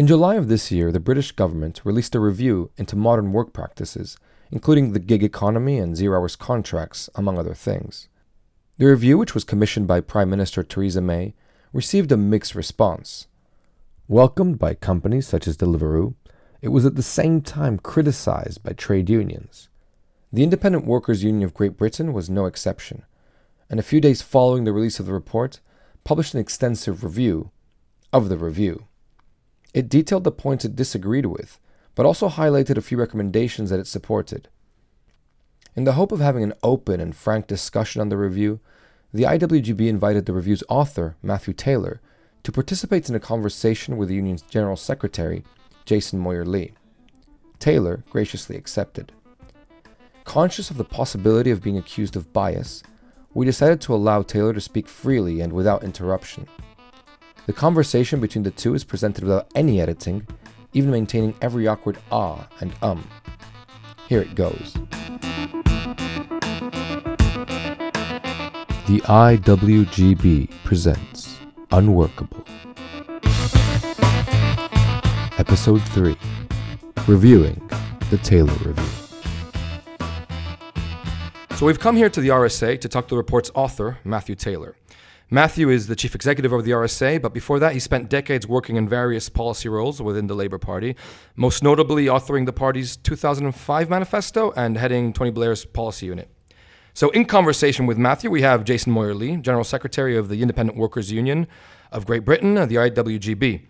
In July of this year, the British government released a review into modern work practices, including the gig economy and zero hours contracts, among other things. The review, which was commissioned by Prime Minister Theresa May, received a mixed response. Welcomed by companies such as Deliveroo, it was at the same time criticized by trade unions. The Independent Workers' Union of Great Britain was no exception, and a few days following the release of the report, published an extensive review of the review. It detailed the points it disagreed with, but also highlighted a few recommendations that it supported. In the hope of having an open and frank discussion on the review, the IWGB invited the review's author, Matthew Taylor, to participate in a conversation with the union's general secretary, Jason Moyer Lee. Taylor graciously accepted. Conscious of the possibility of being accused of bias, we decided to allow Taylor to speak freely and without interruption. The conversation between the two is presented without any editing, even maintaining every awkward ah and um. Here it goes. The IWGB presents Unworkable. Episode 3 Reviewing the Taylor Review. So, we've come here to the RSA to talk to the report's author, Matthew Taylor. Matthew is the chief executive of the RSA, but before that, he spent decades working in various policy roles within the Labour Party, most notably authoring the party's 2005 manifesto and heading Tony Blair's policy unit. So, in conversation with Matthew, we have Jason Moyer Lee, General Secretary of the Independent Workers' Union of Great Britain, the IWGB.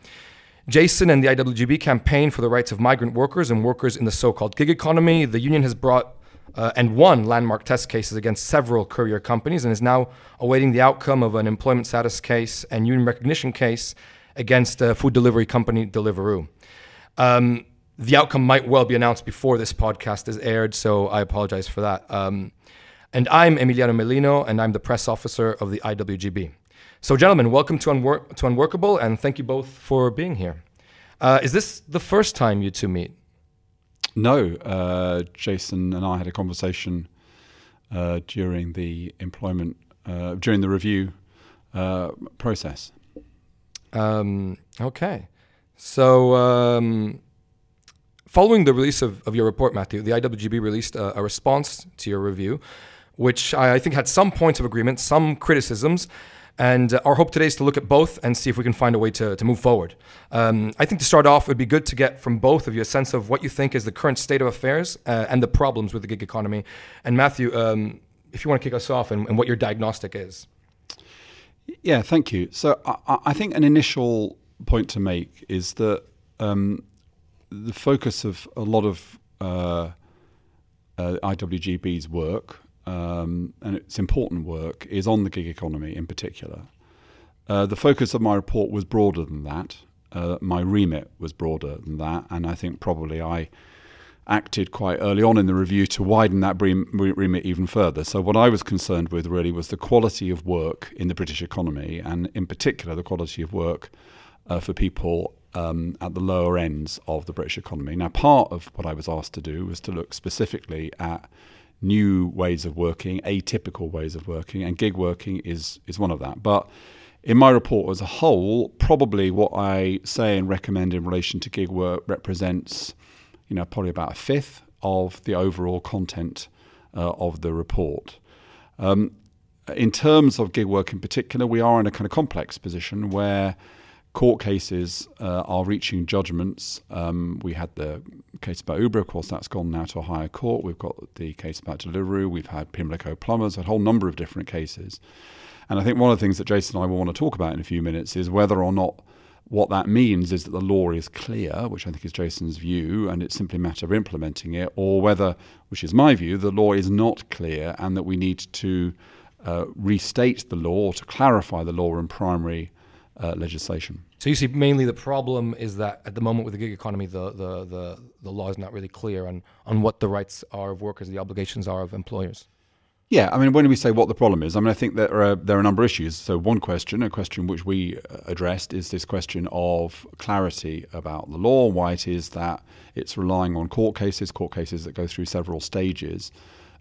Jason and the IWGB campaign for the rights of migrant workers and workers in the so called gig economy. The union has brought uh, and won landmark test cases against several courier companies and is now awaiting the outcome of an employment status case and union recognition case against a food delivery company, Deliveroo. Um, the outcome might well be announced before this podcast is aired, so I apologize for that. Um, and I'm Emiliano Mellino, and I'm the press officer of the IWGB. So, gentlemen, welcome to, to Unworkable, and thank you both for being here. Uh, is this the first time you two meet? No, uh, Jason and I had a conversation uh, during the employment, uh, during the review uh, process. Um, okay. So, um, following the release of, of your report, Matthew, the IWGB released a, a response to your review, which I, I think had some points of agreement, some criticisms. And uh, our hope today is to look at both and see if we can find a way to, to move forward. Um, I think to start off, it would be good to get from both of you a sense of what you think is the current state of affairs uh, and the problems with the gig economy. And Matthew, um, if you want to kick us off and, and, what your diagnostic is. Yeah, thank you. So I, I think an initial point to make is that um, the focus of a lot of uh, uh IWGB's work um, and it's important work, is on the gig economy in particular. Uh, the focus of my report was broader than that. Uh, my remit was broader than that, and I think probably I acted quite early on in the review to widen that remit even further. So, what I was concerned with really was the quality of work in the British economy, and in particular, the quality of work uh, for people um, at the lower ends of the British economy. Now, part of what I was asked to do was to look specifically at new ways of working, atypical ways of working, and gig working is is one of that. But in my report as a whole, probably what I say and recommend in relation to gig work represents, you know, probably about a fifth of the overall content uh, of the report. Um, in terms of gig work in particular, we are in a kind of complex position where court cases uh, are reaching judgments. Um, we had the case about Uber, of course, that's gone now to a higher court. We've got the case about Deliveroo. We've had Pimlico Plumbers, a whole number of different cases. And I think one of the things that Jason and I will want to talk about in a few minutes is whether or not what that means is that the law is clear, which I think is Jason's view, and it's simply a matter of implementing it, or whether, which is my view, the law is not clear and that we need to uh, restate the law to clarify the law in primary uh, legislation. So you see, mainly the problem is that at the moment with the gig economy, the, the, the, the law is not really clear on, on what the rights are of workers, the obligations are of employers. Yeah, I mean, when we say what the problem is, I mean, I think there are there are a number of issues. So one question, a question which we uh, addressed, is this question of clarity about the law, why it is that it's relying on court cases, court cases that go through several stages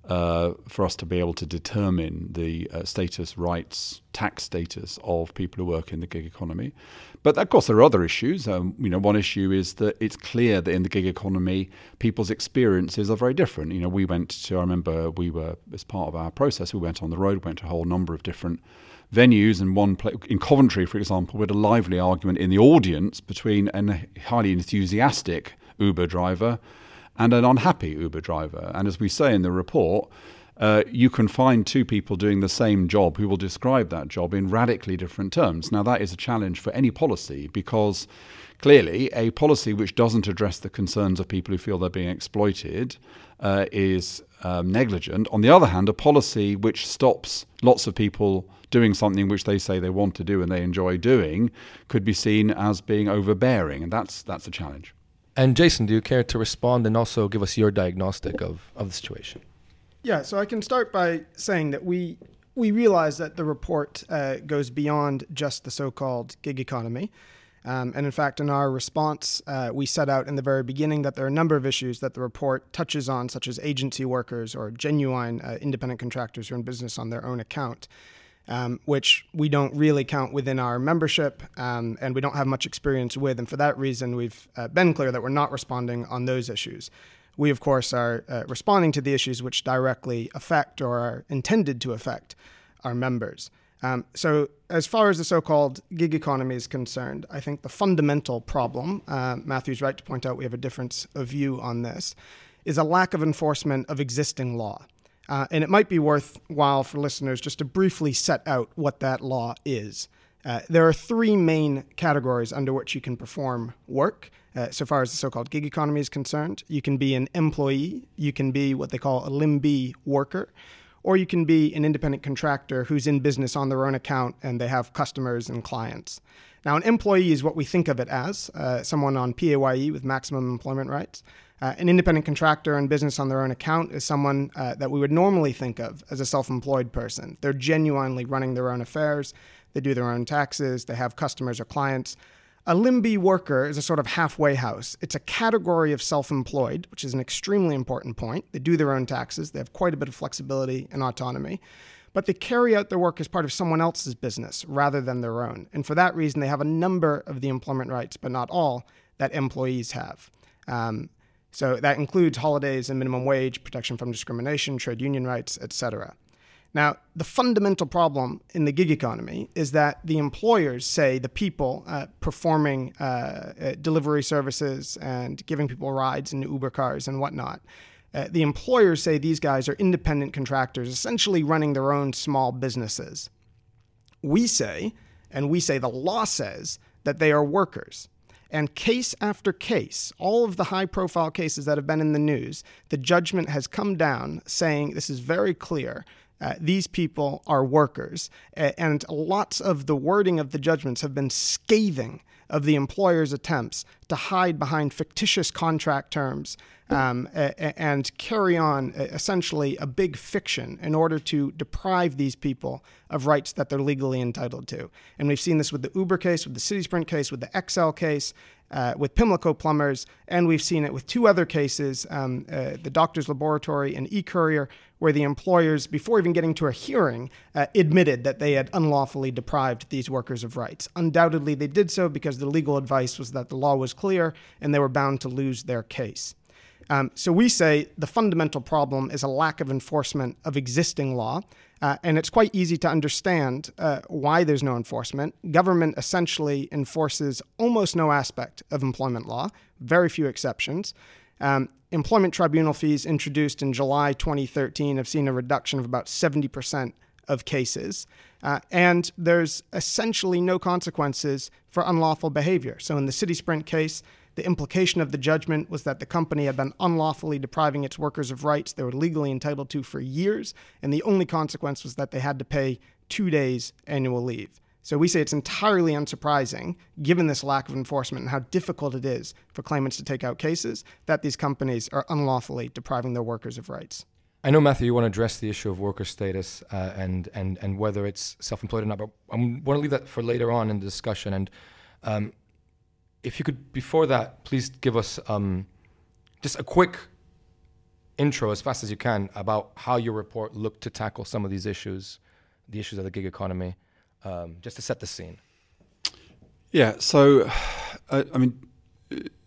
uh, for us to be able to determine the uh, status, rights, tax status of people who work in the gig economy. But of course, there are other issues. Um, you know, one issue is that it's clear that in the gig economy, people's experiences are very different. You know, we went to. I remember we were as part of our process, we went on the road, went to a whole number of different venues, and one in Coventry, for example, we had a lively argument in the audience between a highly enthusiastic Uber driver and an unhappy Uber driver. And as we say in the report, uh, you can find two people doing the same job who will describe that job in radically different terms. Now, that is a challenge for any policy because clearly a policy which doesn't address the concerns of people who feel they're being exploited uh, is um, negligent. On the other hand, a policy which stops lots of people doing something which they say they want to do and they enjoy doing could be seen as being overbearing, and that's that's a challenge. And Jason, do you care to respond and also give us your diagnostic of, of the situation? Yeah, so I can start by saying that we we realize that the report uh, goes beyond just the so-called gig economy. Um, and in fact, in our response, uh, we set out in the very beginning that there are a number of issues that the report touches on, such as agency workers or genuine uh, independent contractors who are in business on their own account um, which we don't really count within our membership um, and we don't have much experience with. And for that reason, we've uh, been clear that we're not responding on those issues. We, of course, are uh, responding to the issues which directly affect or are intended to affect our members. Um, so, as far as the so called gig economy is concerned, I think the fundamental problem, uh, Matthew's right to point out we have a difference of view on this, is a lack of enforcement of existing law. Uh, and it might be worthwhile for listeners just to briefly set out what that law is. Uh, there are three main categories under which you can perform work. Uh, so far as the so called gig economy is concerned, you can be an employee, you can be what they call a LIMB worker, or you can be an independent contractor who's in business on their own account and they have customers and clients. Now, an employee is what we think of it as uh, someone on PAYE with maximum employment rights. Uh, an independent contractor and business on their own account is someone uh, that we would normally think of as a self employed person. They're genuinely running their own affairs, they do their own taxes, they have customers or clients. A LIMB B worker is a sort of halfway house. It's a category of self employed, which is an extremely important point. They do their own taxes, they have quite a bit of flexibility and autonomy, but they carry out their work as part of someone else's business rather than their own. And for that reason, they have a number of the employment rights, but not all, that employees have. Um, so that includes holidays and minimum wage, protection from discrimination, trade union rights, etc. Now, the fundamental problem in the gig economy is that the employers say the people uh, performing uh, uh, delivery services and giving people rides in Uber cars and whatnot, uh, the employers say these guys are independent contractors, essentially running their own small businesses. We say, and we say the law says, that they are workers. And case after case, all of the high profile cases that have been in the news, the judgment has come down saying this is very clear. Uh, these people are workers. and lots of the wording of the judgments have been scathing of the employer's attempts to hide behind fictitious contract terms um, and carry on essentially a big fiction in order to deprive these people of rights that they're legally entitled to. And we've seen this with the Uber case, with the CitySprint case, with the Excel case, uh, with Pimlico Plumbers, and we've seen it with two other cases um, uh, the Doctor's Laboratory and e courier, where the employers, before even getting to a hearing, uh, admitted that they had unlawfully deprived these workers of rights. Undoubtedly, they did so because the legal advice was that the law was clear and they were bound to lose their case. Um, so we say the fundamental problem is a lack of enforcement of existing law. Uh, and it's quite easy to understand uh, why there's no enforcement. Government essentially enforces almost no aspect of employment law, very few exceptions. Um, employment tribunal fees introduced in July 2013 have seen a reduction of about 70% of cases. Uh, and there's essentially no consequences for unlawful behavior. So in the CitySprint case, the implication of the judgment was that the company had been unlawfully depriving its workers of rights they were legally entitled to for years, and the only consequence was that they had to pay two days annual leave. So we say it's entirely unsurprising, given this lack of enforcement and how difficult it is for claimants to take out cases, that these companies are unlawfully depriving their workers of rights. I know, Matthew, you want to address the issue of worker status uh, and, and, and whether it's self employed or not, but I want to leave that for later on in the discussion. And um, if you could, before that, please give us um, just a quick intro as fast as you can about how your report looked to tackle some of these issues, the issues of the gig economy, um, just to set the scene. Yeah. So, uh, I mean,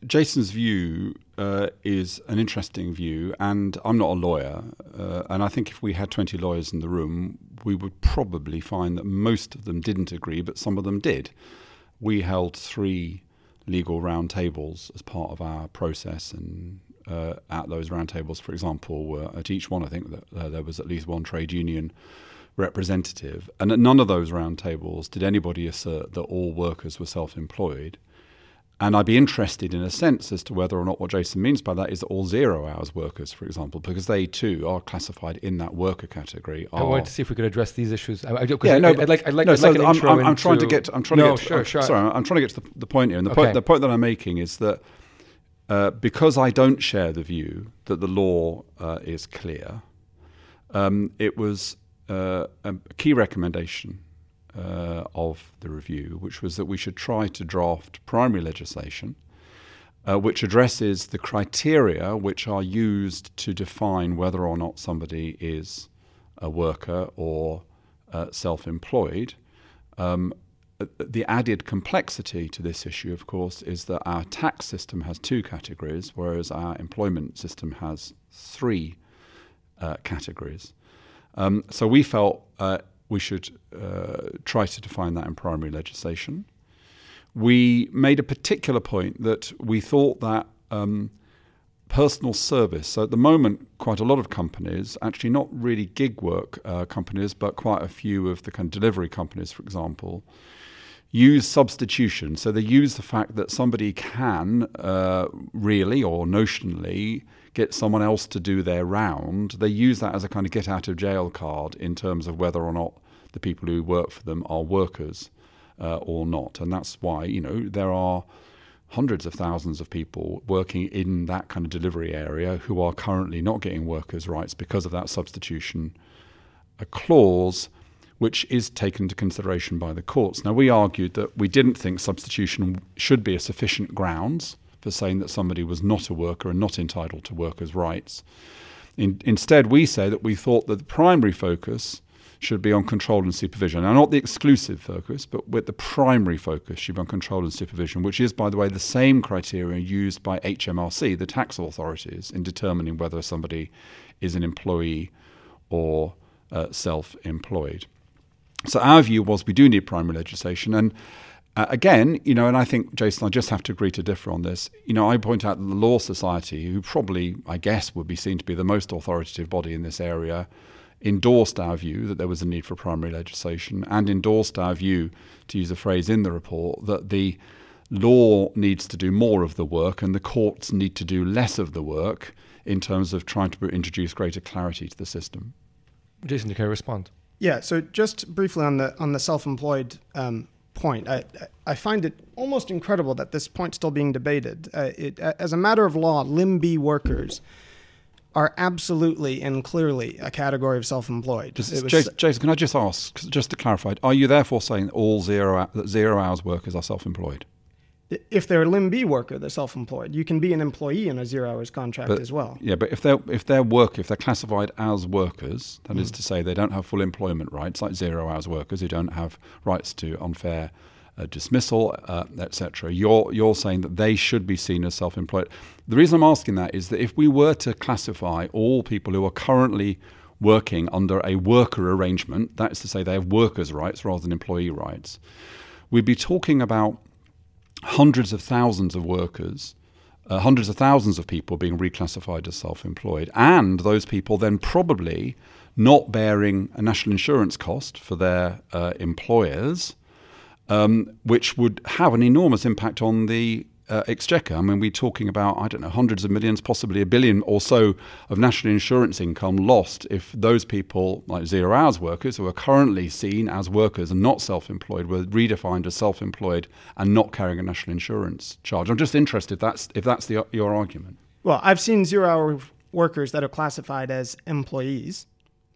Jason's view uh, is an interesting view, and I'm not a lawyer. Uh, and I think if we had 20 lawyers in the room, we would probably find that most of them didn't agree, but some of them did. We held three legal roundtables as part of our process, and uh, at those roundtables, for example, at each one, I think that uh, there was at least one trade union representative. And at none of those roundtables did anybody assert that all workers were self employed. And I'd be interested in a sense as to whether or not what Jason means by that is that all zero hours workers, for example, because they too are classified in that worker category. I wanted to see if we could address these issues. I, yeah, no, I'd like, I'd like, no, like so I'm, trying to get. I'm trying no, to get. Sure, sure. Sorry, I'm trying to get to the, the point here. And the, okay. point, the point that I'm making is that uh, because I don't share the view that the law uh, is clear, um, it was uh, a key recommendation uh, of the review, which was that we should try to draft primary legislation uh, which addresses the criteria which are used to define whether or not somebody is a worker or uh, self employed. Um, the added complexity to this issue, of course, is that our tax system has two categories, whereas our employment system has three uh, categories. Um, so we felt uh, we should uh, try to define that in primary legislation. We made a particular point that we thought that um, personal service, so at the moment, quite a lot of companies, actually not really gig work uh, companies, but quite a few of the kind of delivery companies, for example, use substitution. So they use the fact that somebody can uh, really or notionally get someone else to do their round. They use that as a kind of get out of jail card in terms of whether or not the people who work for them are workers uh, or not. And that's why, you know, there are hundreds of thousands of people working in that kind of delivery area who are currently not getting workers' rights because of that substitution a clause which is taken into consideration by the courts. Now, we argued that we didn't think substitution should be a sufficient grounds for saying that somebody was not a worker and not entitled to workers' rights. In, instead, we say that we thought that the primary focus should be on control and supervision. Now, not the exclusive focus, but with the primary focus should be on control and supervision, which is, by the way, the same criteria used by HMRC, the tax authorities, in determining whether somebody is an employee or uh, self employed. So, our view was we do need primary legislation. And uh, again, you know, and I think, Jason, I just have to agree to differ on this. You know, I point out the Law Society, who probably, I guess, would be seen to be the most authoritative body in this area, endorsed our view that there was a need for primary legislation and endorsed our view, to use a phrase in the report, that the law needs to do more of the work and the courts need to do less of the work in terms of trying to introduce greater clarity to the system. Jason, you can respond. Yeah. So just briefly on the on the self-employed um, point, I I find it almost incredible that this point's still being debated. Uh, it, as a matter of law, Limb B workers are absolutely and clearly a category of self-employed. Just, Jason, Jason, can I just ask, just to clarify, are you therefore saying that all zero that zero hours workers are self-employed? If they're a Limb B worker, they're self-employed. You can be an employee in a zero hours contract but, as well. Yeah, but if they're if they're work if they're classified as workers, that mm. is to say they don't have full employment rights, like zero hours workers who don't have rights to unfair uh, dismissal, uh, etc. You're you're saying that they should be seen as self-employed. The reason I'm asking that is that if we were to classify all people who are currently working under a worker arrangement, that is to say they have workers' rights rather than employee rights, we'd be talking about hundreds of thousands of workers. Uh, hundreds of thousands of people being reclassified as self employed, and those people then probably not bearing a national insurance cost for their uh, employers, um, which would have an enormous impact on the uh, exchequer. I mean, we're talking about, I don't know, hundreds of millions, possibly a billion or so of national insurance income lost if those people, like zero hours workers, who are currently seen as workers and not self employed, were redefined as self employed and not carrying a national insurance charge. I'm just interested if that's, if that's the, your argument. Well, I've seen zero hour workers that are classified as employees,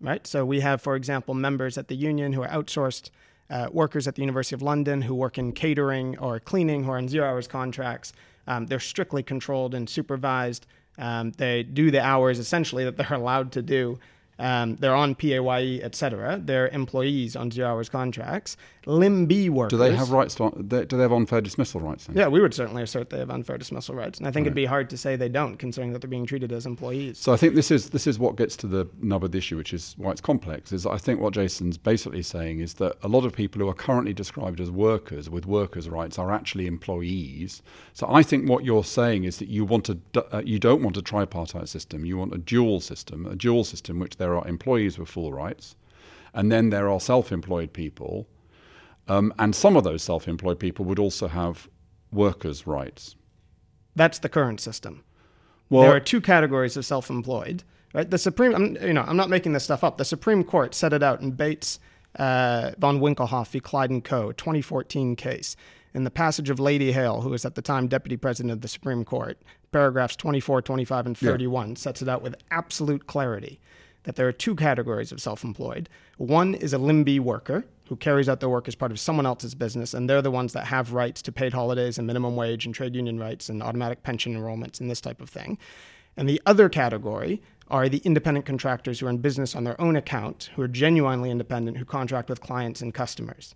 right? So we have, for example, members at the union who are outsourced uh, workers at the University of London who work in catering or cleaning who are on zero hours contracts. Um, they're strictly controlled and supervised Um, they do the hours essentially that they're allowed to do um, they're on PAYE, etc. They're employees on zero hours contracts. Limb B workers. Do they have rights to? Do they have unfair dismissal rights? Then? Yeah, we would certainly assert they have unfair dismissal rights, and I think right. it'd be hard to say they don't, considering that they're being treated as employees. So I think this is this is what gets to the nub of the issue, which is why it's complex. Is I think what Jason's basically saying is that a lot of people who are currently described as workers with workers' rights are actually employees. So I think what you're saying is that you want a uh, you don't want a tripartite system. You want a dual system, a dual system which there are employees with full rights, and then there are self employed people. Um, and some of those self employed people would also have workers' rights. That's the current system. Well, there are two categories of self employed. Right? The Supreme, I'm, you know, I'm not making this stuff up. The Supreme Court set it out in Bates uh, van Winkelhof v. Clyde and Co. 2014 case. In the passage of Lady Hale, who was at the time Deputy President of the Supreme Court, paragraphs 24, 25, and 31 yeah. sets it out with absolute clarity that there are two categories of self employed. One is a limb B worker who carries out their work as part of someone else's business, and they're the ones that have rights to paid holidays and minimum wage and trade union rights and automatic pension enrollments and this type of thing. And the other category are the independent contractors who are in business on their own account, who are genuinely independent, who contract with clients and customers.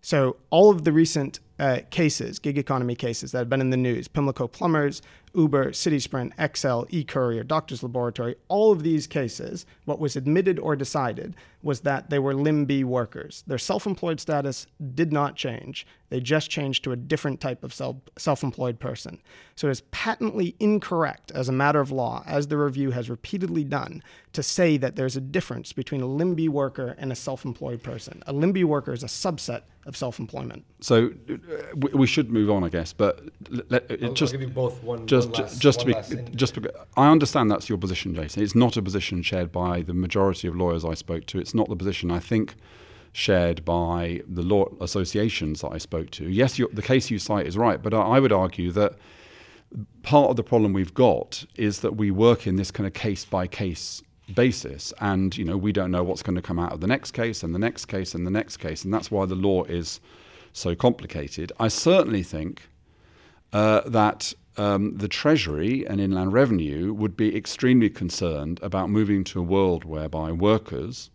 So, all of the recent uh, cases, gig economy cases that have been in the news, Pimlico Plumbers, Uber, CitySprint, Excel, eCourier, Doctors Laboratory, all of these cases, what was admitted or decided was that they were limb B workers. Their self employed status did not change. They just changed to a different type of self employed person. So it is patently incorrect as a matter of law, as the review has repeatedly done, to say that there's a difference between a limb B worker and a self employed person. A limb B worker is a subset of self employment. So uh, we should move on, I guess, but let, I'll, just I'll give you both one. Just, one last, just to be, just because I understand that's your position, Jason. It's not a position shared by the majority of lawyers I spoke to. It's not the position I think shared by the law associations that I spoke to. Yes, the case you cite is right, but I would argue that part of the problem we've got is that we work in this kind of case by case basis and you know we don't know what's going to come out of the next case and the next case and the next case and that's why the law is so complicated i certainly think uh, that um, the Treasury and Inland Revenue would be extremely concerned about moving to a world whereby workers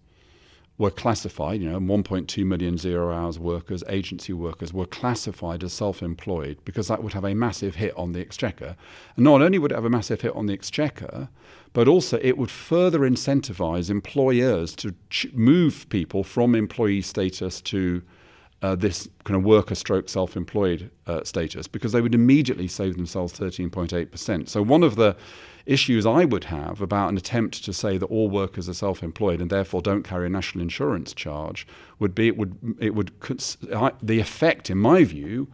were classified, you know, 1.2 million zero hours workers, agency workers were classified as self employed because that would have a massive hit on the exchequer. And not only would it have a massive hit on the exchequer, but also it would further incentivize employers to ch- move people from employee status to uh, this kind of worker stroke self employed uh, status because they would immediately save themselves 13.8%. So, one of the issues I would have about an attempt to say that all workers are self employed and therefore don't carry a national insurance charge would be it would, it would the effect, in my view,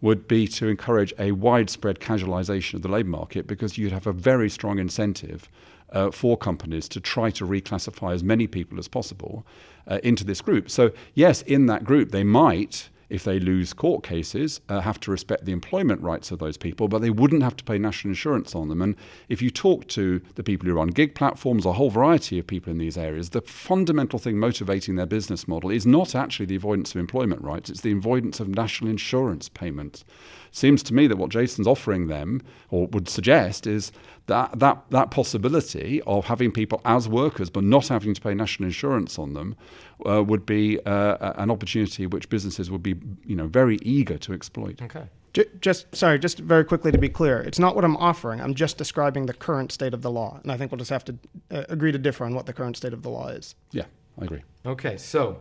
would be to encourage a widespread casualisation of the labour market because you'd have a very strong incentive uh, for companies to try to reclassify as many people as possible uh, into this group. So, yes, in that group, they might if they lose court cases, uh, have to respect the employment rights of those people, but they wouldn't have to pay national insurance on them. And if you talk to the people who run gig platforms, a whole variety of people in these areas, the fundamental thing motivating their business model is not actually the avoidance of employment rights, it's the avoidance of national insurance payments. Seems to me that what Jason's offering them, or would suggest, is that, that, that possibility of having people as workers but not having to pay national insurance on them uh, would be uh, an opportunity which businesses would be you know, very eager to exploit. Okay. Just sorry, just very quickly to be clear, it's not what I'm offering. I'm just describing the current state of the law, and I think we'll just have to uh, agree to differ on what the current state of the law is. Yeah, I agree. Okay, so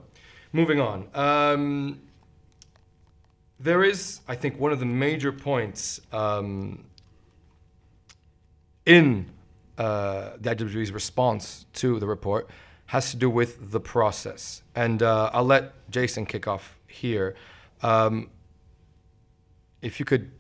moving on. Um, there is, I think, one of the major points um, in uh, the IWG's response to the report has to do with the process. And uh, I'll let Jason kick off here. Um, if you could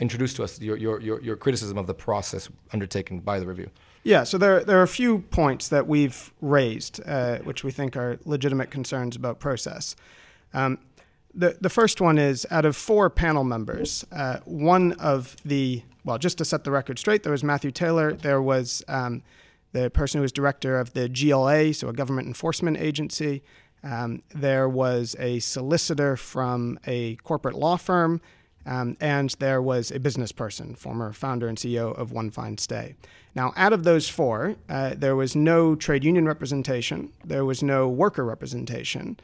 introduce to us your, your, your, your, criticism of the process undertaken by the review. Yeah, so there, there are a few points that we've raised, uh, which we think are legitimate concerns about process. Um, the, the first one is out of four panel members, uh, one of the well, just to set the record straight, there was Matthew Taylor. There was um, the person who was director of the GLA, so a government enforcement agency. Um, there was a solicitor from a corporate law firm. Um, and there was a business person, former founder and CEO of One Fine Stay. Now, out of those four, uh, there was no trade union representation, there was no worker representation.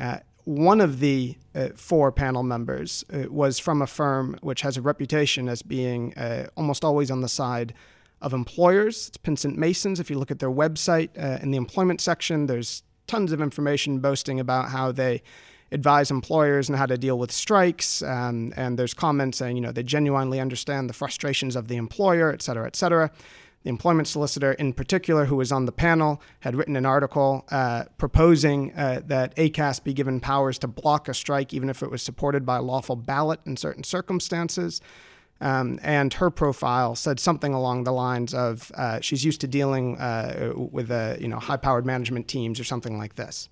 Uh, one of the uh, four panel members uh, was from a firm which has a reputation as being uh, almost always on the side of employers. It's Pinsent Masons. If you look at their website uh, in the employment section, there's tons of information boasting about how they advise employers and how to deal with strikes. Um, and there's comments saying, you know, they genuinely understand the frustrations of the employer, et cetera, et cetera. The employment solicitor, in particular, who was on the panel, had written an article uh, proposing uh, that ACAS be given powers to block a strike, even if it was supported by a lawful ballot in certain circumstances. Um, and her profile said something along the lines of uh, she's used to dealing uh, with uh, you know high-powered management teams or something like this.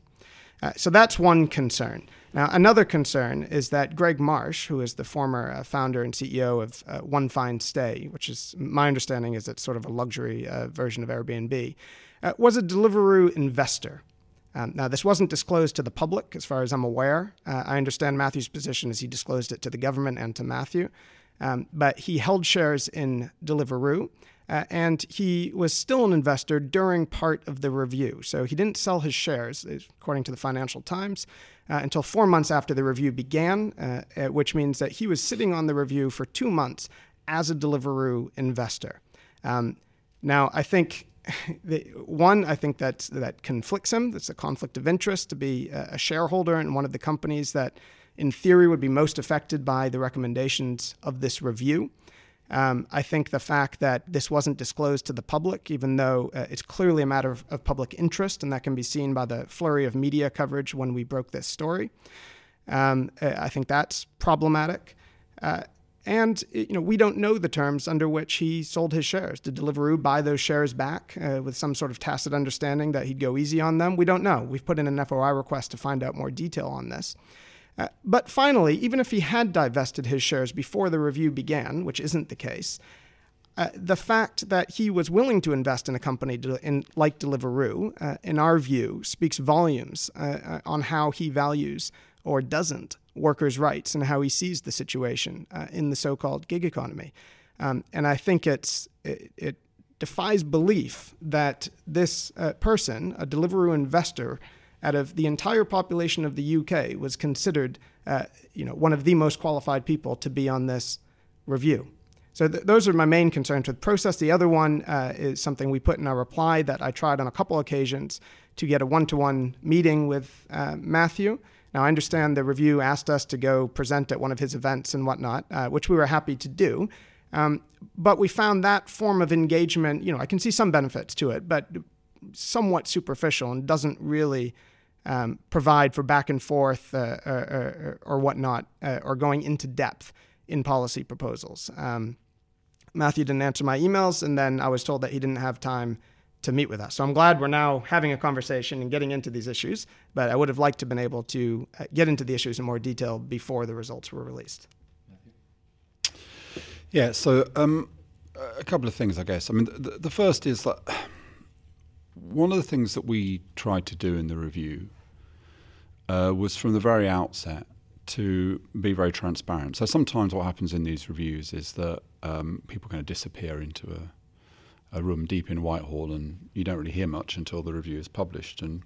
Uh, so that's one concern. Now, another concern is that Greg Marsh, who is the former uh, founder and CEO of uh, One Fine Stay, which is my understanding is it's sort of a luxury uh, version of Airbnb, uh, was a Deliveroo investor. Um, now, this wasn't disclosed to the public, as far as I'm aware. Uh, I understand Matthew's position is he disclosed it to the government and to Matthew, um, but he held shares in Deliveroo. Uh, and he was still an investor during part of the review. So he didn't sell his shares, according to the Financial Times, uh, until four months after the review began, uh, which means that he was sitting on the review for two months as a Deliveroo investor. Um, now, I think. The, one, I think that that conflicts him. That's a conflict of interest to be a shareholder in one of the companies that, in theory, would be most affected by the recommendations of this review. Um, I think the fact that this wasn't disclosed to the public, even though uh, it's clearly a matter of, of, public interest, and that can be seen by the flurry of media coverage when we broke this story, um, uh, I think that's problematic. Uh, and you know, we don't know the terms under which he sold his shares. Did Deliveroo buy those shares back uh, with some sort of tacit understanding that he'd go easy on them? We don't know. We've put in an FOI request to find out more detail on this. Uh, but finally, even if he had divested his shares before the review began, which isn't the case, uh, the fact that he was willing to invest in a company in, like Deliveroo, uh, in our view, speaks volumes uh, uh, on how he values or doesn't workers' rights and how he sees the situation in the so-called gig economy. Um, and I think it's it, it, defies belief that this person, a Deliveroo investor, out of the entire population of the UK was considered, uh, you know, one of the most qualified people to be on this review. So th- those are my main concerns with process. The other one uh, is something we put in our reply that I tried on a couple occasions to get a one-to-one meeting with uh, Matthew. Now I understand the review asked us to go present at one of his events and whatnot, uh, which we were happy to do. Um, but we found that form of engagement, you know, I can see some benefits to it, but somewhat superficial and doesn't really um, provide for back and forth uh, or, or, or, whatnot, uh, or going into depth in policy proposals. Um, Matthew didn't answer my emails, and then I was told that he didn't have time to meet with us. So I'm glad we're now having a conversation and getting into these issues, but I would have liked to have been able to uh, get into the issues in more detail before the results were released. Yeah, so um, a couple of things, I guess. I mean, the, the first is that one of the things that we tried to do in the review uh, was from the very outset to be very transparent. So sometimes what happens in these reviews is that um, people kind of disappear into a, a, room deep in Whitehall, and you don't really hear much until the review is published. And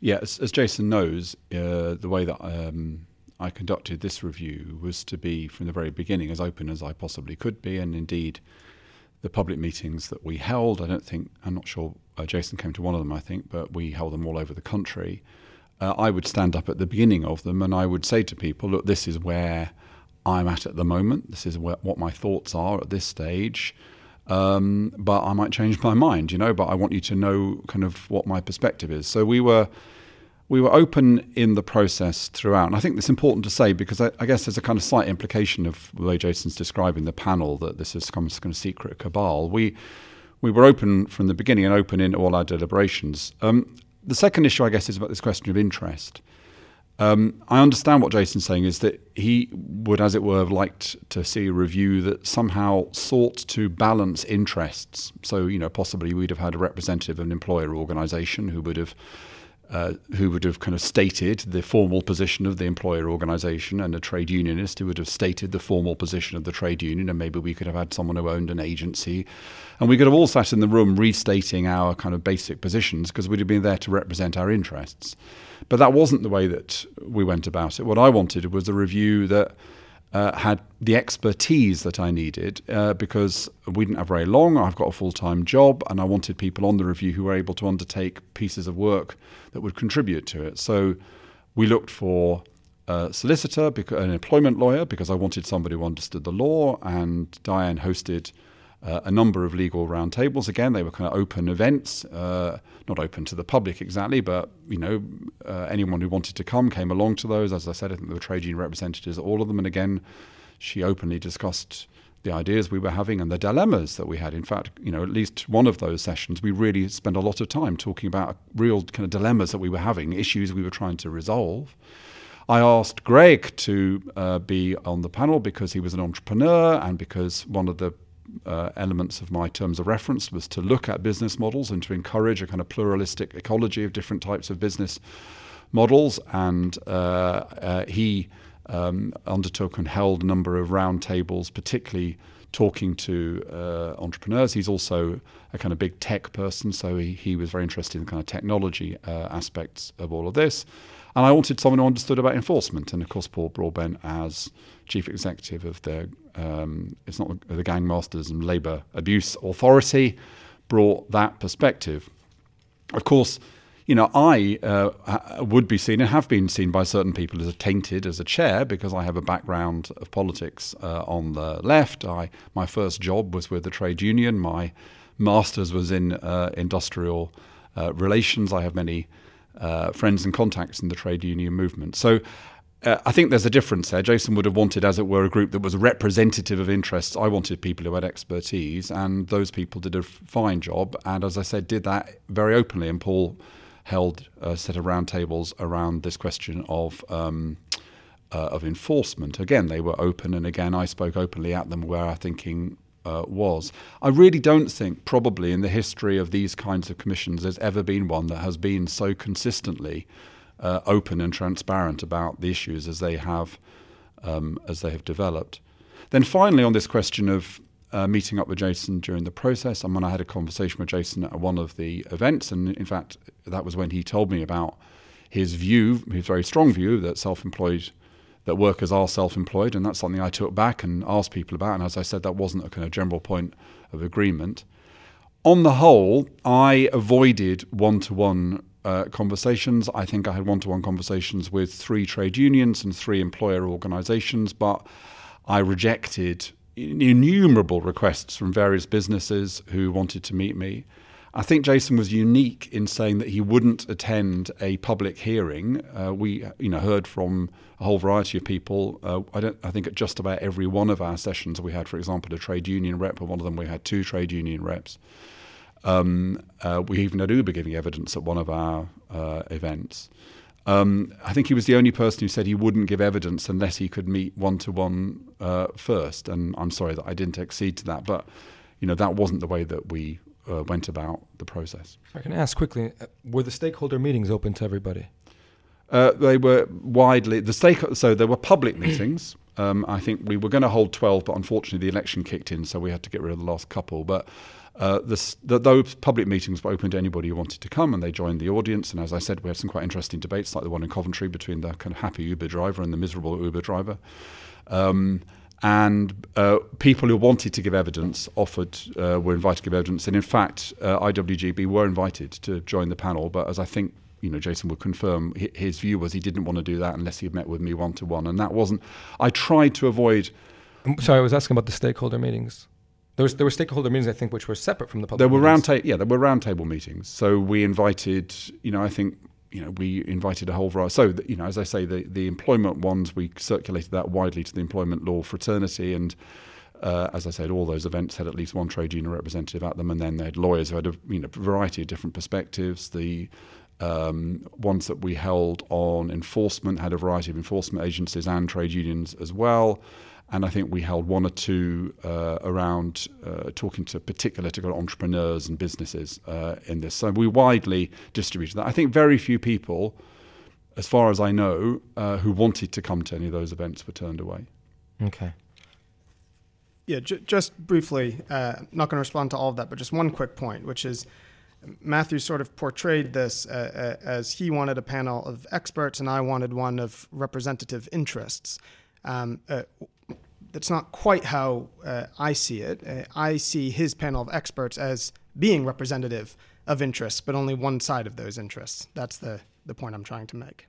yeah, as, as Jason knows, uh, the way that um, I conducted this review was to be from the very beginning as open as I possibly could be, and indeed the public meetings that we held. I don't think I'm not sure uh, Jason came to one of them. I think, but we held them all over the country. Uh, I would stand up at the beginning of them and I would say to people, "Look, this is where I'm at at the moment. This is where, what my thoughts are at this stage." Um, but I might change my mind, you know. But I want you to know kind of what my perspective is. So we were we were open in the process throughout. And I think it's important to say because I, I, guess there's a kind of slight implication of the way Jason's describing the panel that this is some kind of secret cabal. We we were open from the beginning and open in all our deliberations. Um, the second issue, I guess, is about this question of interest. Um, I understand what Jason's saying is that he would, as it were, have liked to see a review that somehow sought to balance interests. So, you know, possibly we'd have had a representative of an employer organisation who would have uh, who would have kind of stated the formal position of the employer organisation, and a trade unionist who would have stated the formal position of the trade union, and maybe we could have had someone who owned an agency, and we could have all sat in the room restating our kind of basic positions because we'd have been there to represent our interests. But that wasn't the way that we went about it. What I wanted was a review that uh, had the expertise that I needed uh, because we didn't have very long. I've got a full time job, and I wanted people on the review who were able to undertake pieces of work that would contribute to it. So we looked for a solicitor, an employment lawyer, because I wanted somebody who understood the law, and Diane hosted uh, a number of legal roundtables. Again, they were kind of open events, uh, not open to the public exactly, but you know, uh, anyone who wanted to come came along to those. As I said, I think there were trade union representatives at all of them. And again, she openly discussed the ideas we were having and the dilemmas that we had. In fact, you know, at least one of those sessions, we really spent a lot of time talking about real kind of dilemmas that we were having, issues we were trying to resolve. I asked Greg to uh, be on the panel because he was an entrepreneur and because one of the uh, elements of my terms of reference was to look at business models and to encourage a kind of pluralistic ecology of different types of business models. And uh, uh, he um, undertook and held a number of roundtables, particularly talking to uh, entrepreneurs. He's also a kind of big tech person, so he, he was very interested in the kind of technology uh, aspects of all of this. And I wanted someone who understood about enforcement. And of course, Paul Broadbent, as chief executive of the, um, it's not the Gangmasters and Labour Abuse Authority, brought that perspective. Of course, you know, I uh, would be seen and have been seen by certain people as tainted as a chair because I have a background of politics uh, on the left. I my first job was with the trade union. My master's was in uh, industrial uh, relations. I have many uh, friends and contacts in the trade union movement. So uh, I think there's a difference there. Jason would have wanted, as it were, a group that was representative of interests. I wanted people who had expertise, and those people did a fine job. And as I said, did that very openly. And Paul held a set of roundtables around this question of. Um, uh, of enforcement. Again, they were open, and again, I spoke openly at them where our thinking uh, was. I really don't think, probably in the history of these kinds of commissions, there's ever been one that has been so consistently uh, open and transparent about the issues as they have um, as they have developed. Then finally, on this question of uh, meeting up with Jason during the process, and when I had a conversation with Jason at one of the events, and in fact, that was when he told me about his view, his very strong view that self-employed that workers are self-employed, and that's something I took back and asked people about. And as I said, that wasn't a kind of general point of agreement. On the whole, I avoided one-to-one uh, conversations. I think I had one-to-one conversations with three trade unions and three employer organisations, but I rejected innumerable requests from various businesses who wanted to meet me. I think Jason was unique in saying that he wouldn't attend a public hearing. Uh, we, you know, heard from a whole variety of people. Uh, I don't. I think at just about every one of our sessions, we had, for example, a trade union rep. At one of them, we had two trade union reps. Um, uh, we even had Uber giving evidence at one of our uh, events. Um, I think he was the only person who said he wouldn't give evidence unless he could meet one to one first. And I'm sorry that I didn't accede to that, but you know that wasn't the way that we uh, went about the process. I can ask quickly: uh, Were the stakeholder meetings open to everybody? Uh, they were widely the stake. So there were public meetings. Um, I think we were going to hold twelve, but unfortunately the election kicked in, so we had to get rid of the last couple. But uh, the, the, those public meetings were open to anybody who wanted to come, and they joined the audience. And as I said, we had some quite interesting debates, like the one in Coventry between the kind of happy Uber driver and the miserable Uber driver. Um, and uh, people who wanted to give evidence offered uh, were invited to give evidence, and in fact, uh, IWGB were invited to join the panel. But as I think you know, Jason would confirm, his view was he didn't want to do that unless he had met with me one to one, and that wasn't. I tried to avoid. Sorry, I was asking about the stakeholder meetings. There was there were stakeholder meetings, I think, which were separate from the public. There were round table, yeah, there were roundtable meetings. So we invited, you know, I think you know, we invited a whole variety. So, you know, as I say, the, the employment ones, we circulated that widely to the employment law fraternity. And uh, as I said, all those events had at least one trade union representative at them. And then they had lawyers who had a you know, variety of different perspectives. The um, ones that we held on enforcement had a variety of enforcement agencies and trade unions as well. And I think we held one or two uh, around uh, talking to particular to entrepreneurs and businesses uh, in this. So we widely distributed that. I think very few people, as far as I know, uh, who wanted to come to any of those events were turned away. Okay. Yeah, j- just briefly, uh, not going to respond to all of that, but just one quick point, which is Matthew sort of portrayed this uh, as he wanted a panel of experts and I wanted one of representative interests. Um, uh, that's not quite how uh, I see it. Uh, I see his panel of experts as being representative of interests, but only one side of those interests. That's the, the point I'm trying to make.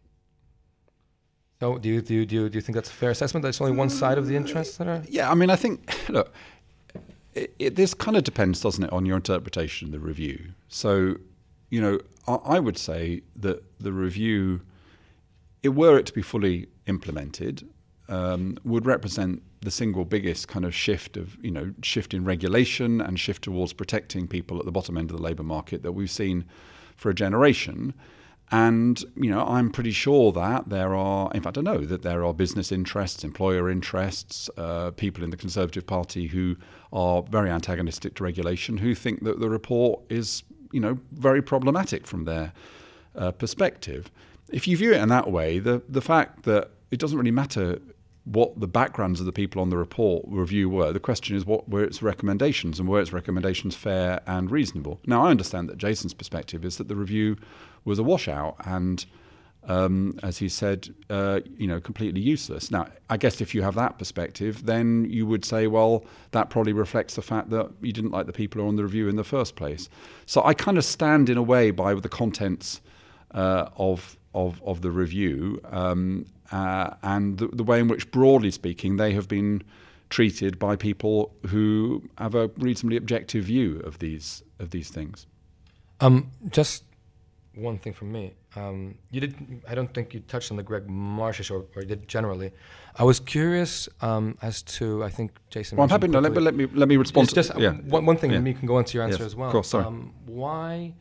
So, do you, do, you, do, you, do you think that's a fair assessment? That it's only one side of the interests that are? Yeah, I mean, I think, look, it, it, this kind of depends, doesn't it, on your interpretation of the review. So, you know, I, I would say that the review, it were it to be fully implemented, um, would represent the single biggest kind of shift of you know shift in regulation and shift towards protecting people at the bottom end of the labour market that we've seen for a generation. And you know, I'm pretty sure that there are, in fact, I know that there are business interests, employer interests, uh, people in the Conservative Party who are very antagonistic to regulation, who think that the report is, you know, very problematic from their uh, perspective. If you view it in that way, the the fact that it doesn't really matter what the backgrounds of the people on the report review were. The question is what were its recommendations and were its recommendations fair and reasonable. Now I understand that Jason's perspective is that the review was a washout and um, as he said, uh, you know, completely useless. Now, I guess if you have that perspective, then you would say, well, that probably reflects the fact that you didn't like the people on the review in the first place. So I kind of stand in a way by the contents uh, of, of of the review, um, uh, and the, the, way in which, broadly speaking, they have been treated by people who have a reasonably objective view of these of these things. Um, just one thing from me. Um, you did. I don't think you touched on the Greg Marsh issue, or, or did generally. I was curious um, as to. I think Jason. Well, I'm happy. No, let, let, me let me respond. It's just yeah. one, one thing, yeah. and you can go into your answer yes. as well. Of course, sorry. Um, why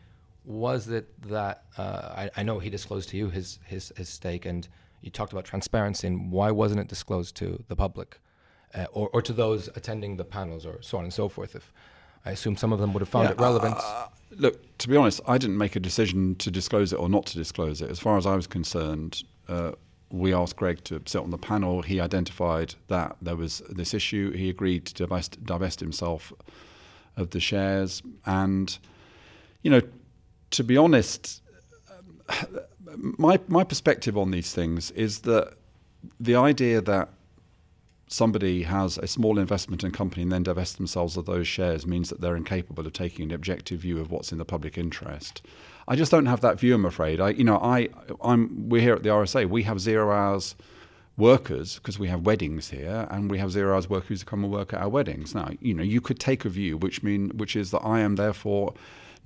was it that uh, I, I, know he disclosed to you his his his stake, and you talked about transparency, and why wasn't it disclosed to the public, uh, or or to those attending the panels, or so on and so forth? If I assume some of them would have found yeah, it relevant. Uh, look, to be honest, I didn't make a decision to disclose it or not to disclose it. As far as I was concerned, uh, we asked Greg to sit on the panel. He identified that there was this issue. He agreed to divest, divest himself of the shares. And, you know, to be honest, my, my perspective on these things is that the idea that somebody has a small investment in a company and then divest themselves of those shares means that they're incapable of taking an objective view of what's in the public interest. I just don't have that view. I'm afraid. I, you know, I, I'm. We're here at the RSA. We have zero hours workers because we have weddings here, and we have zero hours workers who come and work at our weddings. Now, you know, you could take a view which mean which is that I am therefore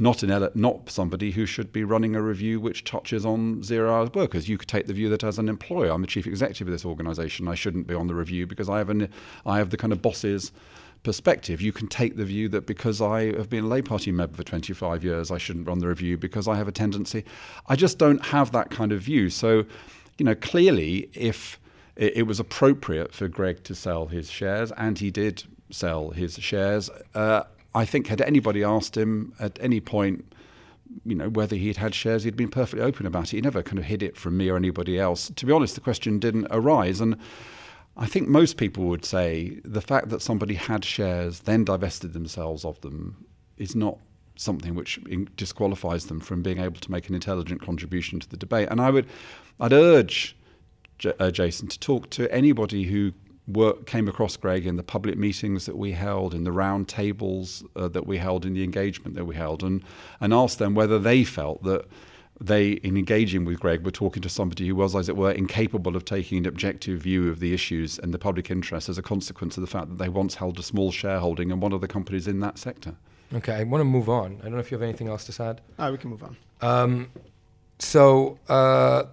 not an not somebody who should be running a review which touches on zero hours workers. You could take the view that as an employer, I'm the chief executive of this organisation, I shouldn't be on the review because I have an I have the kind of boss's perspective. You can take the view that because I have been a Labour Party member for 25 years, I shouldn't run the review because I have a tendency. I just don't have that kind of view. So, you know, clearly, if it, it was appropriate for Greg to sell his shares, and he did sell his shares. Uh, I think had anybody asked him at any point, you know, whether he'd had shares, he'd been perfectly open about it. He never kind of hid it from me or anybody else. To be honest, the question didn't arise. And I think most people would say the fact that somebody had shares, then divested themselves of them, is not something which disqualifies them from being able to make an intelligent contribution to the debate. And I would, I'd urge J- uh, Jason to talk to anybody who work, came across Greg in the public meetings that we held, in the round tables uh, that we held, in the engagement that we held, and, and asked them whether they felt that they, in engaging with Greg, were talking to somebody who was, as it were, incapable of taking an objective view of the issues and the public interest as a consequence of the fact that they once held a small shareholding in one of the companies in that sector. Okay, I want to move on. I don't know if you have anything else to add. Oh, we can move on. Um, so, uh,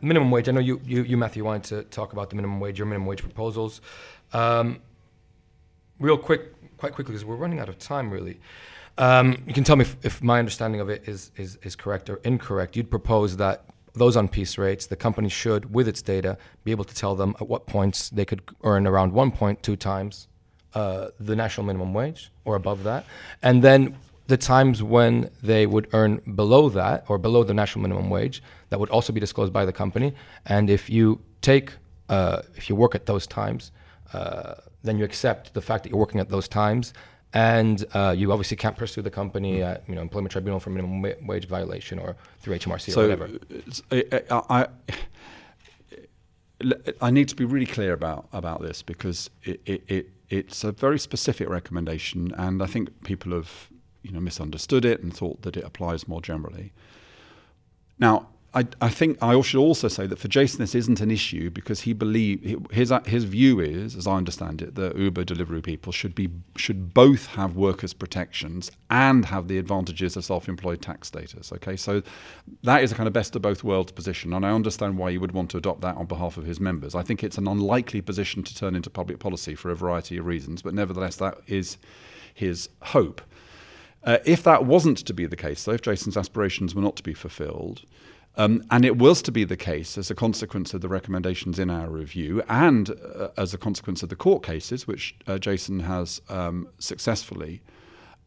minimum wage. I know you, you, you, Matthew, wanted to talk about the minimum wage, your minimum wage proposals. Um, real quick, quite quickly, because we're running out of time, really. Um, you can tell me if, if, my understanding of it is, is, is correct or incorrect. You'd propose that those on piece rates, the company should, with its data, be able to tell them at what points they could earn around 1.2 times uh, the national minimum wage or above that. And then the times when they would earn below that or below the national minimum wage, that would also be disclosed by the company. And if you take, uh, if you work at those times, uh, then you accept the fact that you're working at those times and uh, you obviously can't pursue the company at you know employment tribunal for minimum wa- wage violation or through HMRC so or whatever. I, I, I need to be really clear about about this because it, it, it, it's a very specific recommendation, and I think people have you know misunderstood it and thought that it applies more generally. Now, I, I, think I should also say that for Jason this isn't an issue because he believe his his view is, as I understand it, that Uber delivery people should be should both have workers' protections and have the advantages of self-employed tax status. Okay, so that is a kind of best of both worlds position, and I understand why you would want to adopt that on behalf of his members. I think it's an unlikely position to turn into public policy for a variety of reasons, but nevertheless, that is his hope. Uh, if that wasn't to be the case, though, if Jason's aspirations were not to be fulfilled, um, and it was to be the case as a consequence of the recommendations in our review and uh, as a consequence of the court cases, which uh, Jason has um, successfully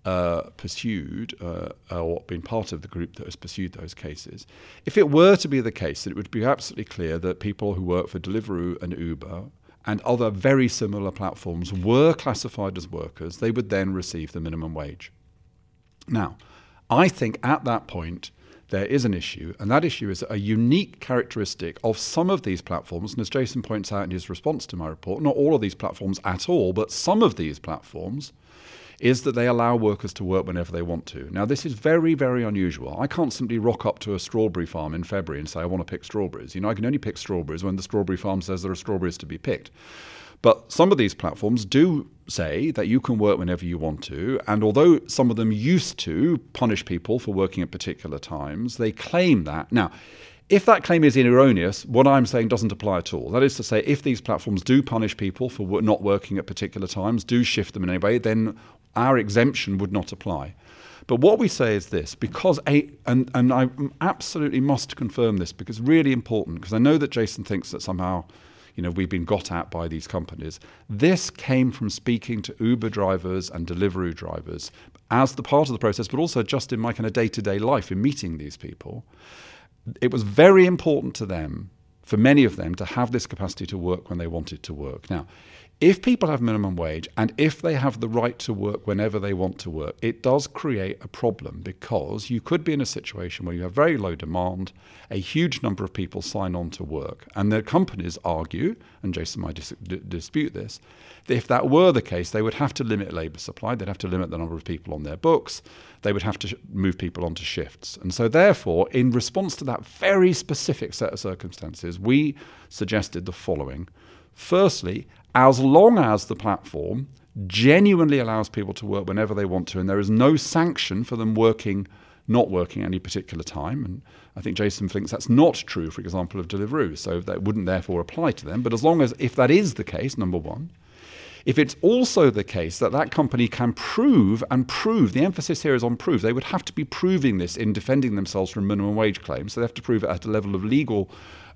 uh, pursued uh, or been part of the group that has pursued those cases. If it were to be the case that it would be absolutely clear that people who work for Deliveroo and Uber and other very similar platforms were classified as workers, they would then receive the minimum wage. Now, I think at that point, there is an issue, and that issue is a unique characteristic of some of these platforms. And as Jason points out in his response to my report, not all of these platforms at all, but some of these platforms, is that they allow workers to work whenever they want to. Now, this is very, very unusual. I can't simply rock up to a strawberry farm in February and say, I want to pick strawberries. You know, I can only pick strawberries when the strawberry farm says there are strawberries to be picked. But some of these platforms do say that you can work whenever you want to. And although some of them used to punish people for working at particular times, they claim that. Now, if that claim is erroneous, what I'm saying doesn't apply at all. That is to say, if these platforms do punish people for not working at particular times, do shift them in any way, then our exemption would not apply. But what we say is this, because a, and, and I absolutely must confirm this because it's really important, because I know that Jason thinks that somehow you know, we've been got at by these companies. This came from speaking to Uber drivers and Deliveroo drivers as the part of the process, but also just in my kind of day to day life in meeting these people. It was very important to them, for many of them, to have this capacity to work when they wanted to work. Now, if people have minimum wage and if they have the right to work whenever they want to work, it does create a problem because you could be in a situation where you have very low demand, a huge number of people sign on to work, and the companies argue, and Jason might dis- d- dispute this, that if that were the case, they would have to limit labour supply, they'd have to limit the number of people on their books, they would have to sh- move people onto shifts. And so, therefore, in response to that very specific set of circumstances, we suggested the following. Firstly, as long as the platform genuinely allows people to work whenever they want to, and there is no sanction for them working, not working any particular time. And I think Jason thinks that's not true, for example, of Deliveroo, so that wouldn't therefore apply to them. But as long as, if that is the case, number one, if it's also the case that that company can prove and prove, the emphasis here is on prove, they would have to be proving this in defending themselves from minimum wage claims. So they have to prove it at a level of legal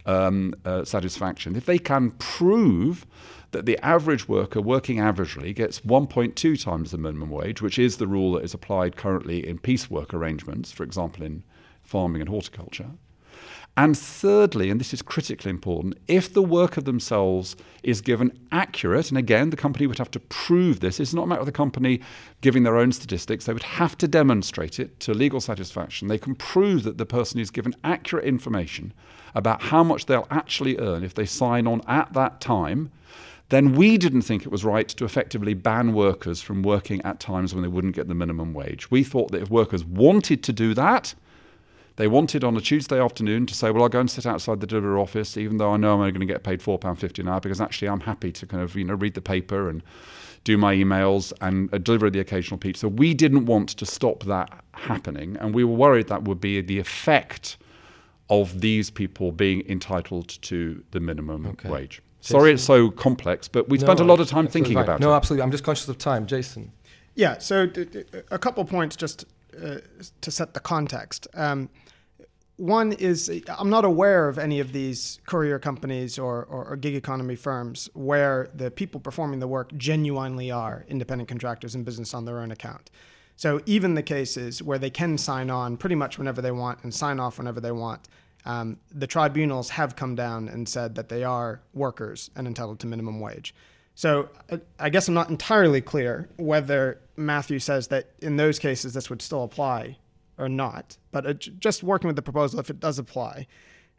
um, uh, satisfaction. If they can prove that the average worker working averagely gets 1.2 times the minimum wage, which is the rule that is applied currently in piecework arrangements, for example, in farming and horticulture. And thirdly, and this is critically important, if the worker themselves is given accurate, and again, the company would have to prove this, it's not a matter of the company giving their own statistics, they would have to demonstrate it to legal satisfaction. They can prove that the person is given accurate information about how much they'll actually earn if they sign on at that time then we didn't think it was right to effectively ban workers from working at times when they wouldn't get the minimum wage. We thought that if workers wanted to do that, they wanted on a Tuesday afternoon to say, well, I'll go and sit outside the delivery office, even though I know I'm only going to get paid £4.50 an hour, because actually I'm happy to kind of, you know, read the paper and do my emails and uh, deliver the occasional pizza. So we didn't want to stop that happening, and we were worried that would be the effect of these people being entitled to the minimum okay. wage. Sorry, it's so complex, but we no, spent a lot of time thinking fine. about no, it. No, absolutely. I'm just conscious of time, Jason. Yeah. So d- d- a couple of points just uh, to set the context. Um, one is I'm not aware of any of these courier companies or, or, or, gig economy firms where the people performing the work genuinely are independent contractors in business on their own account. So even the cases where they can sign on pretty much whenever they want and sign off whenever they want, um, the tribunals have come down and said that they are workers and entitled to minimum wage. So uh, I guess I'm not entirely clear whether Matthew says that in those cases this would still apply or not. But uh, just working with the proposal, if it does apply,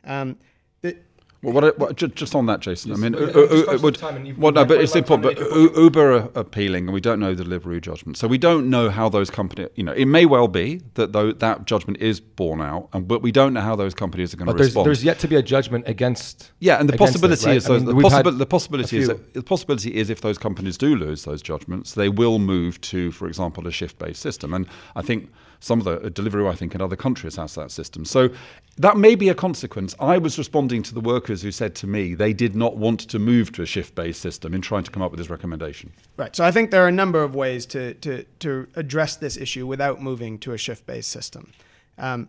um, the, well, what, what, just on that, Jason. I mean, uh, uh, would, well, no, but it's important. But Uber are appealing, and we don't know the Deliveroo judgment, so we don't know how those companies. You know, it may well be that though that judgment is borne out, and, but we don't know how those companies are going to respond. There's yet to be a judgment against. Yeah, and the possibility right? is those, I mean, the, possibi- the, possibility is that, the possibility is if those companies do lose those judgments, they will move to, for example, a shift-based system, and I think some of the uh, Deliveroo, I think, in other countries has that system. So that may be a consequence. I was responding to the workers who said to me they did not want to move to a shift based system in trying to come up with this recommendation. Right. So I think there are a number of ways to, to, to address this issue without moving to a shift based system. Um,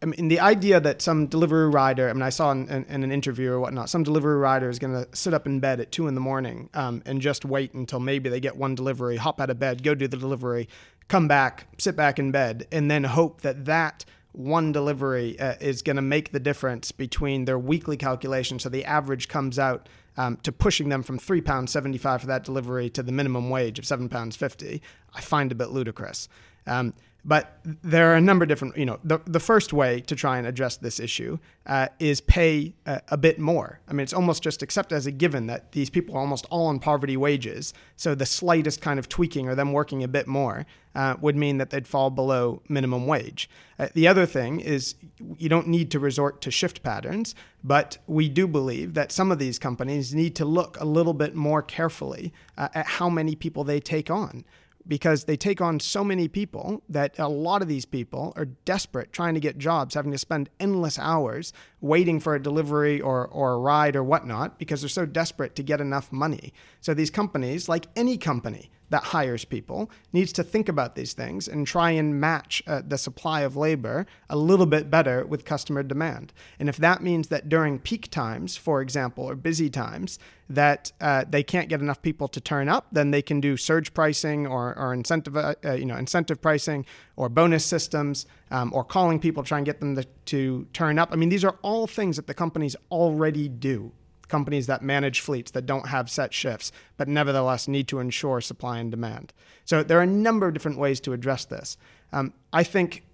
I mean, the idea that some delivery rider, I mean, I saw in, in, in an interview or whatnot, some delivery rider is going to sit up in bed at two in the morning um, and just wait until maybe they get one delivery, hop out of bed, go do the delivery, come back, sit back in bed, and then hope that that one delivery uh, is going to make the difference between their weekly calculation. So the average comes out um, to pushing them from three pounds seventy five for that delivery to the minimum wage of seven pounds fifty. I find a bit ludicrous. Um, but there are a number of different, you know, the, the first way to try and address this issue uh, is pay a, a, bit more. I mean, it's almost just accepted as a given that these people are almost all on poverty wages. So the slightest kind of tweaking or them working a bit more uh, would mean that they'd fall below minimum wage. Uh, the other thing is you don't need to resort to shift patterns, but we do believe that some of these companies need to look a little bit more carefully uh, at how many people they take on because they take on so many people that a lot of these people are desperate trying to get jobs, having to spend endless hours waiting for a delivery or, or a ride or whatnot because they're so desperate to get enough money. So these companies, like any company, that hires people needs to think about these things and try and match uh, the supply of labor a little bit better with customer demand. And if that means that during peak times, for example, or busy times, that uh, they can't get enough people to turn up, then they can do surge pricing or, or incentive, uh, you know, incentive pricing or bonus systems um, or calling people to try and get them to, to turn up. I mean, these are all things that the companies already do companies that manage fleets that don't have set shifts, but nevertheless need to ensure supply and demand. So there are a number of different ways to address this. Um, I think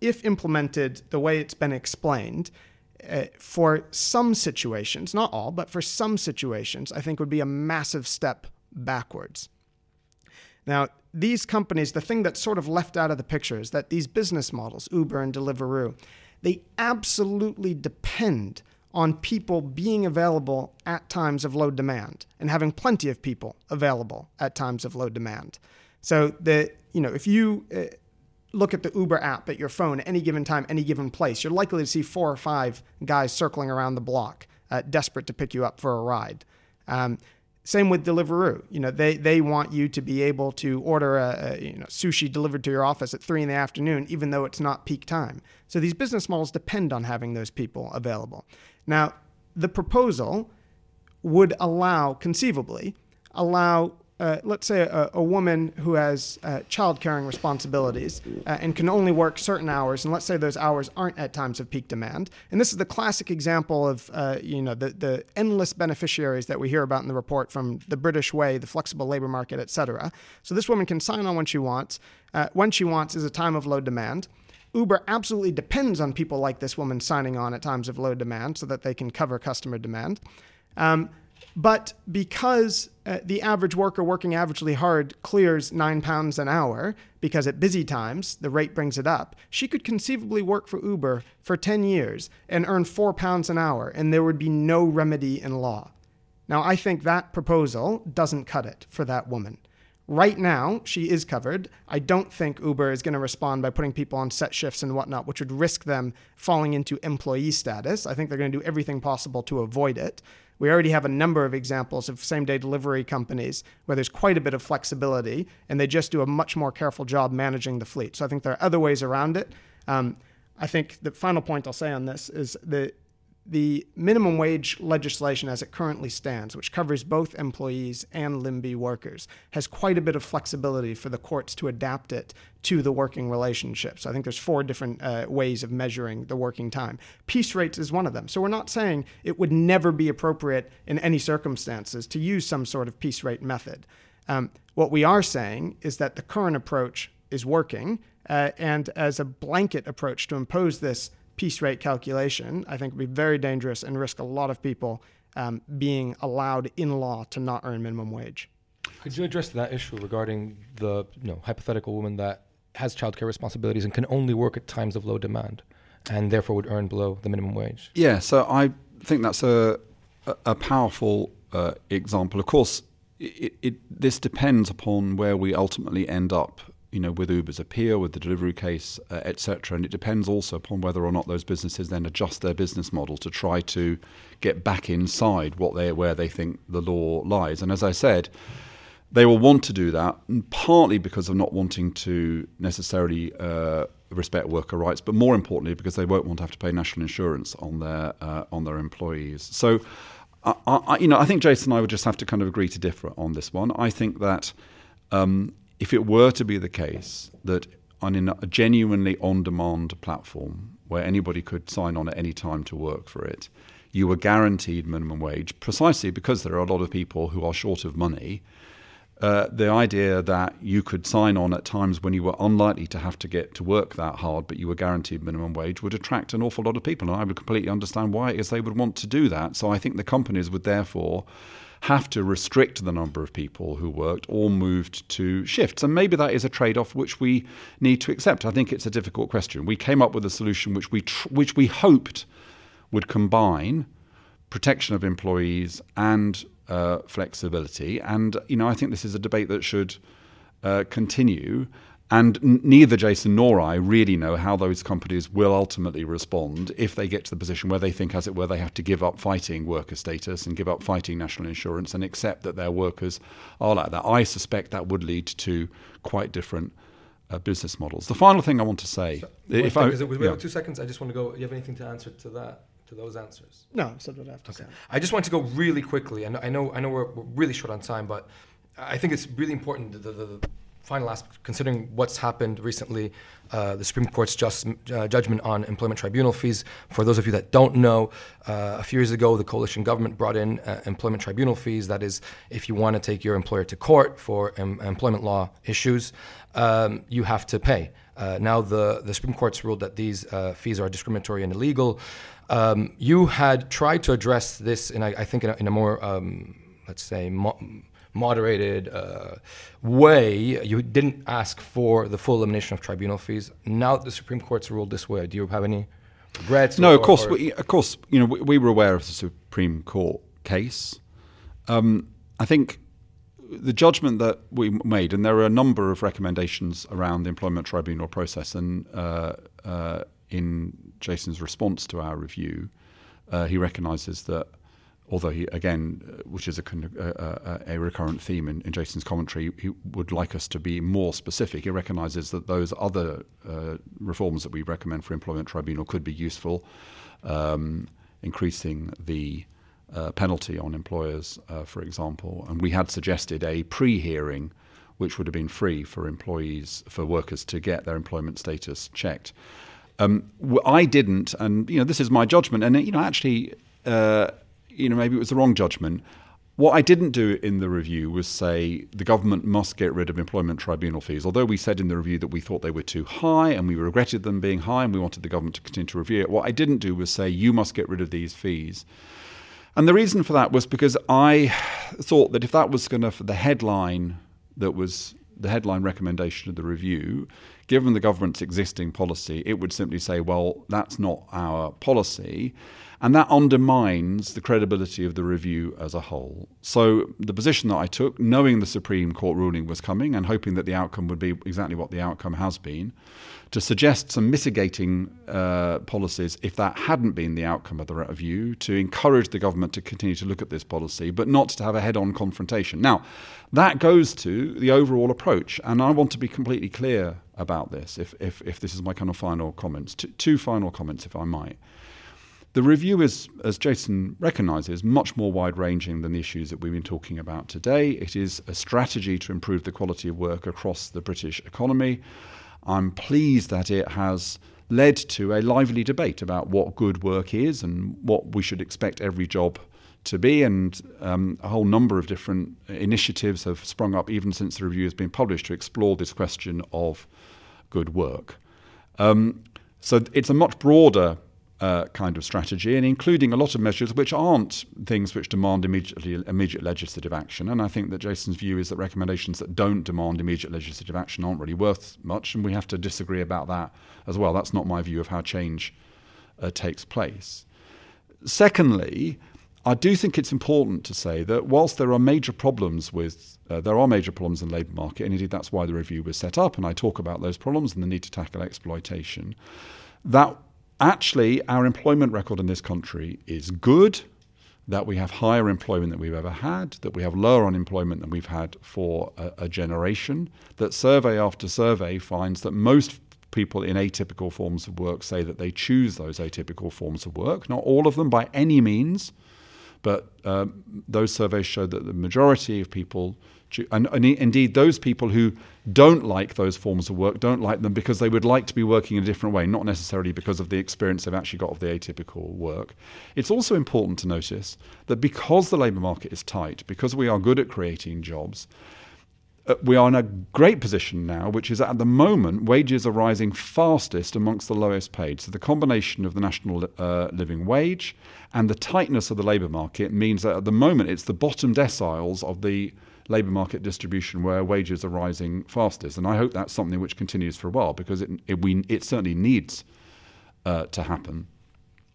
if implemented the way it's been explained, uh, for some situations, not all, but for some situations, I think would be a massive step backwards. Now, these companies, the thing that's sort of left out of the picture is that these business models, Uber and Deliveroo, they absolutely depend on people being available at times of low demand and having plenty of people available at times of low demand. So the you know if you uh, look at the Uber app at your phone at any given time, any given place, you're likely to see four or five guys circling around the block, uh, desperate to pick you up for a ride. Um, same with Deliveroo. You know, they, they want you to be able to order a, a, you know sushi delivered to your office at three in the afternoon, even though it's not peak time. So these business models depend on having those people available. Now, the proposal would allow, conceivably, allow, uh, let's say, a, a, woman who has uh, child caring responsibilities uh, and can only work certain hours, and let's say those hours aren't at times of peak demand. And this is the classic example of, uh, you know, the, the endless beneficiaries that we hear about in the report from the British way, the flexible labor market, et cetera. So this woman can sign on when she wants. Uh, when she wants is a time of low demand. Uber absolutely depends on people like this woman signing on at times of low demand so that they can cover customer demand. Um, but because uh, the average worker working averagely hard clears nine pounds an hour, because at busy times the rate brings it up, she could conceivably work for Uber for 10 years and earn four pounds an hour, and there would be no remedy in law. Now, I think that proposal doesn't cut it for that woman. Right now, she is covered. I don't think Uber is going to respond by putting people on set shifts and whatnot, which would risk them falling into employee status. I think they're going to do everything possible to avoid it. We already have a number of examples of same day delivery companies where there's quite a bit of flexibility and they just do a much more careful job managing the fleet. So I think there are other ways around it. Um, I think the final point I'll say on this is that the minimum wage legislation as it currently stands, which covers both employees and limb B workers, has quite a bit of flexibility for the courts to adapt it to the working relationship. So I think there's four different uh, ways of measuring the working time. Piece rates is one of them. So we're not saying it would never be appropriate in any circumstances to use some sort of piece rate method. Um, what we are saying is that the current approach is working, uh, and as a blanket approach to impose this piece rate calculation, I think would be very dangerous and risk a lot of people um, being allowed in law to not earn minimum wage. Could you address that issue regarding the you know, hypothetical woman that has childcare responsibilities and can only work at times of low demand and therefore would earn below the minimum wage? Yeah, so I think that's a, a powerful uh, example. Of course, it, it, this depends upon where we ultimately end up you know, with Uber's appeal, with the Deliveroo case, uh, etc. And it depends also upon whether or not those businesses then adjust their business model to try to get back inside what they where they think the law lies. And as I said, they will want to do that, partly because of not wanting to necessarily uh, respect worker rights, but more importantly because they won't want to have to pay national insurance on their uh, on their employees. So. I, I, you know, I think Jason and I would just have to kind of agree to differ on this one. I think that um, if it were to be the case that on a genuinely on demand platform where anybody could sign on at any time to work for it, you were guaranteed minimum wage precisely because there are a lot of people who are short of money. Uh, the idea that you could sign on at times when you were unlikely to have to get to work that hard, but you were guaranteed minimum wage, would attract an awful lot of people. And I would completely understand why it is they would want to do that. So I think the companies would therefore have to restrict the number of people who worked or moved to shifts. And maybe that is a trade off which we need to accept. I think it's a difficult question. We came up with a solution which we, tr- which we hoped would combine protection of employees and uh, flexibility. And, you know, I think this is a debate that should uh, continue. And n- neither Jason nor I really know how those companies will ultimately respond if they get to the position where they think, as it were, they have to give up fighting worker status and give up fighting national insurance and accept that their workers are like that. I suspect that would lead to quite different uh, business models. The final thing I want to say, so, if I, we yeah. have two seconds, I just want to go. You have anything to answer to that? To those answers? No, so what I have to okay. say. I just want to go really quickly, and I know I know we're, we're really short on time, but I think it's really important the, the, the final aspect, considering what's happened recently, uh, the Supreme Court's just, uh, judgment on employment tribunal fees. For those of you that don't know, uh, a few years ago, the coalition government brought in uh, employment tribunal fees. That is, if you want to take your employer to court for em- employment law issues, um, you have to pay. Uh, now, the, the Supreme Court's ruled that these uh, fees are discriminatory and illegal. Um, you had tried to address this, in, I, I think, in a, in a more, um, let's say, mo- moderated uh, way. You didn't ask for the full elimination of tribunal fees. Now that the Supreme Court's ruled this way, do you have any regrets? No, or, of course. We, of course, you know, we, we, were aware of the Supreme Court case. Um, I think the judgment that we made, and there are a number of recommendations around the employment tribunal process, and uh, uh, in Jason's response to our review, uh, he recognises that although he again, uh, which is a, a, a recurrent theme in, in, Jason's commentary, he would like us to be more specific. He recognises that those other uh, reforms that we recommend for employment tribunal could be useful, um, increasing the uh, penalty on employers, uh, for example. And we had suggested a pre-hearing, which would have been free for employees, for workers to get their employment status checked. Um, I didn't, and you know, this is my judgment. And you know, actually, uh, you know, maybe it was the wrong judgment. What I didn't do in the review was say the government must get rid of employment tribunal fees, although we said in the review that we thought they were too high and we regretted them being high and we wanted the government to continue to review it. What I didn't do was say you must get rid of these fees. And the reason for that was because I thought that if that was going to, the headline that was the headline recommendation of the review, given the government's existing policy, it would simply say, well, that's not our policy. And that undermines the credibility of the review as a whole. So, the position that I took, knowing the Supreme Court ruling was coming and hoping that the outcome would be exactly what the outcome has been, to suggest some mitigating uh, policies if that hadn't been the outcome of the review, to encourage the government to continue to look at this policy, but not to have a head on confrontation. Now, that goes to the overall approach, and I want to be completely clear about this if, if, if this is my kind of final comments. T- two final comments, if I might. The review is, as Jason recognises, much more wide ranging than the issues that we've been talking about today. It is a strategy to improve the quality of work across the British economy. I'm pleased that it has led to a lively debate about what good work is and what we should expect every job to be. And um, a whole number of different initiatives have sprung up even since the review has been published to explore this question of good work. Um, so it's a much broader uh, kind of strategy, and including a lot of measures which aren't things which demand immediately immediate legislative action. And I think that Jason's view is that recommendations that don't demand immediate legislative action aren't really worth much, and we have to disagree about that as well. That's not my view of how change uh, takes place. Secondly, I do think it's important to say that whilst there are major problems with uh, there are major problems in the labour market, and indeed that's why the review was set up, and I talk about those problems and the need to tackle exploitation. That actually our employment record in this country is good, that we have higher employment than we've ever had, that we have lower unemployment than we've had for a, a generation, that survey after survey finds that most people in atypical forms of work say that they choose those atypical forms of work. Not all of them by any means, but um, those surveys show that the majority of people and, and, indeed, those people who don't like those forms of work don't like them because they would like to be working in a different way, not necessarily because of the experience they've actually got of the atypical work. It's also important to notice that because the labour market is tight, because we are good at creating jobs, uh, we are in a great position now, which is at the moment wages are rising fastest amongst the lowest paid. So the combination of the national uh, living wage and the tightness of the labour market means that at the moment it's the bottom deciles of the labour market distribution where wages are rising fastest. And I hope that's something which continues for a while because it, it, we, it certainly needs uh, to happen.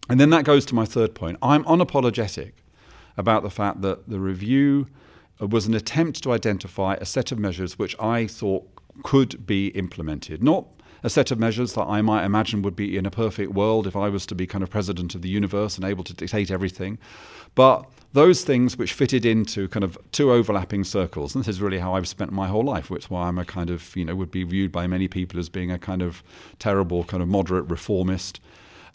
And then that goes to my third point. I'm unapologetic about the fact that the review uh, was an attempt to identify a set of measures which I thought could be implemented. Not a set of measures that I might imagine would be in a perfect world if I was to be kind of president of the universe and able to dictate everything, but those things which fitted into kind of two overlapping circles. And this is really how I've spent my whole life, which is why I'm a kind of, you know, would be viewed by many people as being a kind of terrible, kind of moderate reformist.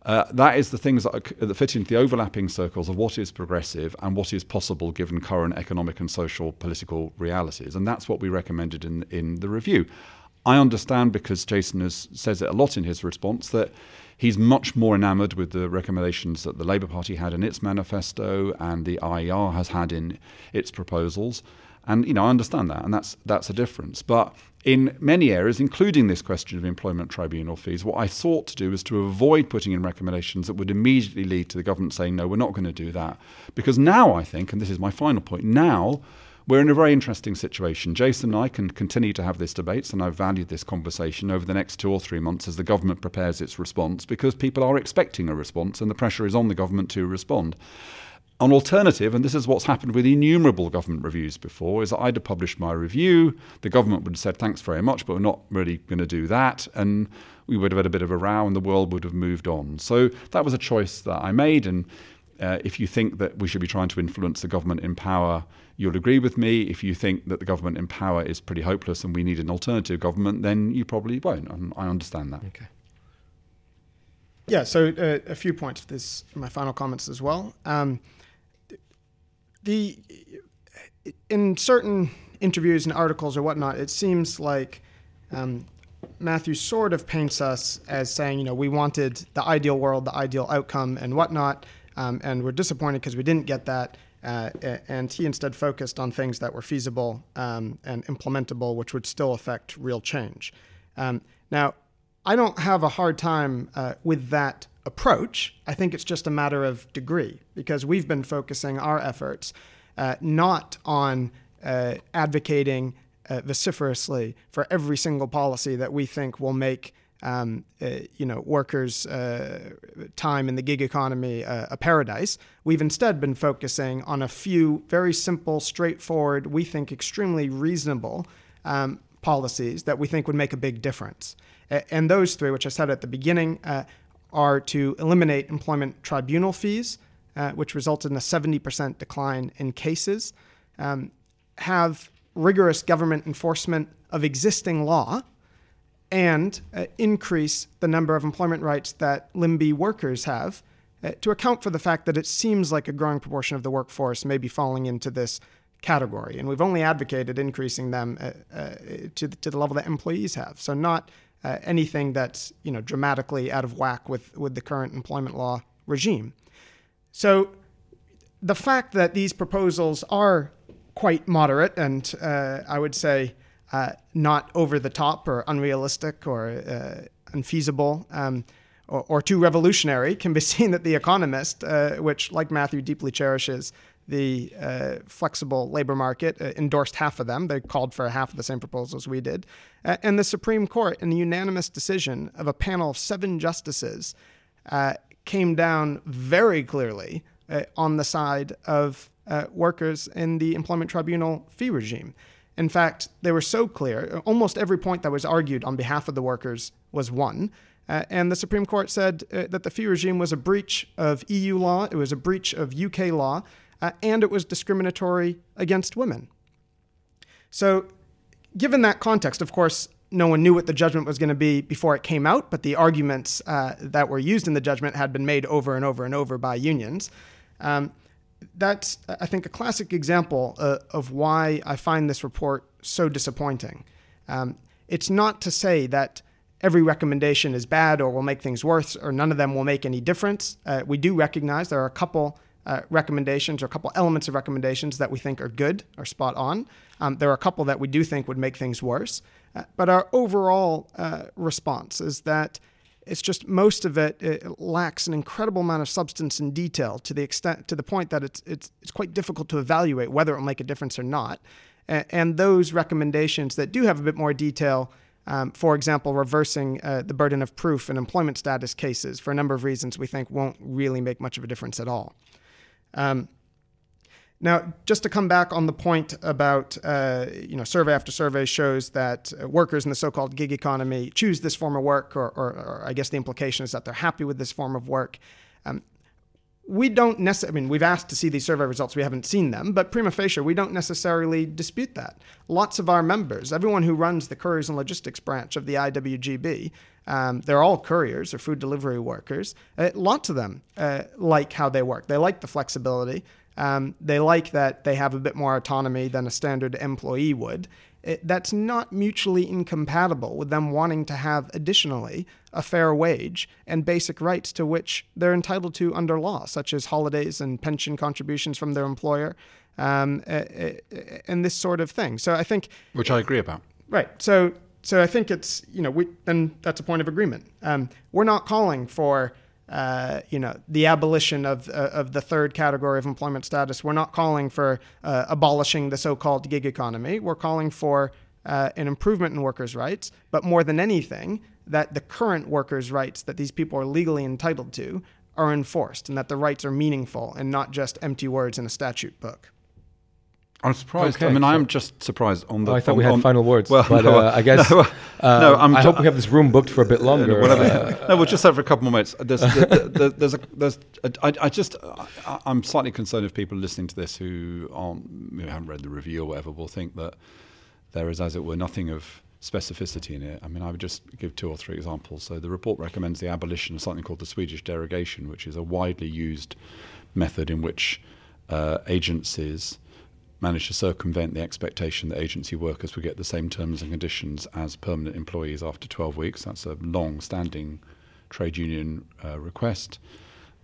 Uh, that is the things that, are, that, fit into the overlapping circles of what is progressive and what is possible given current economic and social political realities. And that's what we recommended in, in the review. I understand because Jason has, says it a lot in his response that he's much more enamoured with the recommendations that the Labour Party had in its manifesto and the IER has had in its proposals. And you know, I understand that, and that's that's a difference. But in many areas, including this question of employment tribunal fees, what I sought to do was to avoid putting in recommendations that would immediately lead to the government saying, no, we're not going to do that. Because now I think, and this is my final point, now we're in a very interesting situation. Jason and I can continue to have this debate, and I've valued this conversation over the next two or three months as the government prepares its response because people are expecting a response and the pressure is on the government to respond. An alternative, and this is what's happened with innumerable government reviews before, is that I'd have published my review, the government would have said, thanks very much, but we're not really going to do that, and we would have had a bit of a row and the world would have moved on. So that was a choice that I made, and uh, if you think that we should be trying to influence the government in power, you'll agree with me. If you think that the government in power is pretty hopeless and we need an alternative government, then you probably won't. And I understand that. Okay. Yeah, so uh, a few points. This my final comments as well. Um, the in certain interviews and articles or whatnot, it seems like um, Matthew sort of paints us as saying, you know, we wanted the ideal world, the ideal outcome, and whatnot. Um, and we're disappointed because we didn't get that. Uh, and he instead focused on things that were feasible um, and implementable, which would still affect real change. Um, now, I don't have a hard time uh, with that approach. I think it's just a matter of degree because we've been focusing our efforts uh, not on uh, advocating uh, vociferously for every single policy that we think will make um, uh, you know, workers' uh, time in the gig economy uh, a paradise. We've instead been focusing on a few very simple, straightforward, we think extremely reasonable um, policies that we think would make a big difference. And those three, which I said at the beginning, uh, are to eliminate employment tribunal fees, uh, which resulted in a 70% decline in cases, um, have rigorous government enforcement of existing law, and uh, increase the number of employment rights that limb B workers have uh, to account for the fact that it seems like a growing proportion of the workforce may be falling into this category. And we've only advocated increasing them uh, uh to, the, to the level that employees have. So, not uh, anything that's you know, dramatically out of whack with, with the current employment law regime. So, the fact that these proposals are quite moderate and uh, I would say uh, not over the top or unrealistic or uh, unfeasible um, or, or, too revolutionary can be seen that The Economist, uh, which, like Matthew, deeply cherishes the uh, flexible labor market, uh, endorsed half of them. They called for half of the same proposals we did. and the Supreme Court, in a unanimous decision of a panel of seven justices, came down very clearly on the side of workers in the employment tribunal fee regime. In fact, they were so clear, almost every point that was argued on behalf of the workers was won. Uh, and the Supreme Court said uh, that the fee regime was a breach of EU law, it was a breach of UK law, uh, and it was discriminatory against women. So, given that context, of course, no one knew what the judgment was going to be before it came out, but the arguments uh, that were used in the judgment had been made over and over and over by unions. Um, that's, I think, a classic example uh, of why I find this report so disappointing. Um, it's not to say that every recommendation is bad or will make things worse or none of them will make any difference. Uh, we do recognize there are a couple uh, recommendations or a couple elements of recommendations that we think are good or spot on. Um, there are a couple that we do think would make things worse. Uh, but our overall uh, response is that it's just most of it, it, lacks an incredible amount of substance and detail to the extent to the point that it's it's it's quite difficult to evaluate whether it will make a difference or not. And, and those recommendations that do have a bit more detail, um, for example, reversing uh, the burden of proof in employment status cases for a number of reasons, we think won't really make much of a difference at all. Um, now, just to come back on the point about, uh, you know, survey after survey shows that uh, workers in the so-called gig economy choose this form of work, or, or, or, I guess the implication is that they're happy with this form of work. Um, we don't necessarily, I mean, we've asked to see these survey results, we haven't seen them, but prima facie, we don't necessarily dispute that. Lots of our members, everyone who runs the couriers and logistics branch of the IWGB, um, they're all couriers or food delivery workers. Uh, lots of them uh, like how they work. They like the flexibility. Um, they like that they have a bit more autonomy than a standard employee would. It, that's not mutually incompatible with them wanting to have additionally a fair wage and basic rights to which they're entitled to under law, such as holidays and pension contributions from their employer, um, and this sort of thing. So I think, which I agree about. Right. So so I think it's you know we then that's a point of agreement. Um, we're not calling for uh, you know, the abolition of, uh, of the third category of employment status. We're not calling for uh, abolishing the so-called gig economy. We're calling for uh, an improvement in workers' rights, but more than anything, that the current workers' rights that these people are legally entitled to are enforced, and that the rights are meaningful and not just empty words in a statute book. I'm surprised. Okay, I mean, so I am just surprised on the. Oh, I thought on, we had on, final words. Well, but no, uh, I guess. No, uh, no I'm I hope we have this room booked for a bit longer. Whatever. Uh, no, we'll just have for a couple more minutes. There's, there's, there's, a, there's a, I, I just, I, am slightly concerned if people listening to this who aren't, who haven't read the review or whatever, will think that there is, as it were, nothing of specificity in it. I mean, I would just give two or three examples. So the report recommends the abolition of something called the Swedish derogation, which is a widely used method in which uh, agencies managed to circumvent the expectation that agency workers would get the same terms and conditions as permanent employees after 12 weeks. That's a long standing trade union uh, request.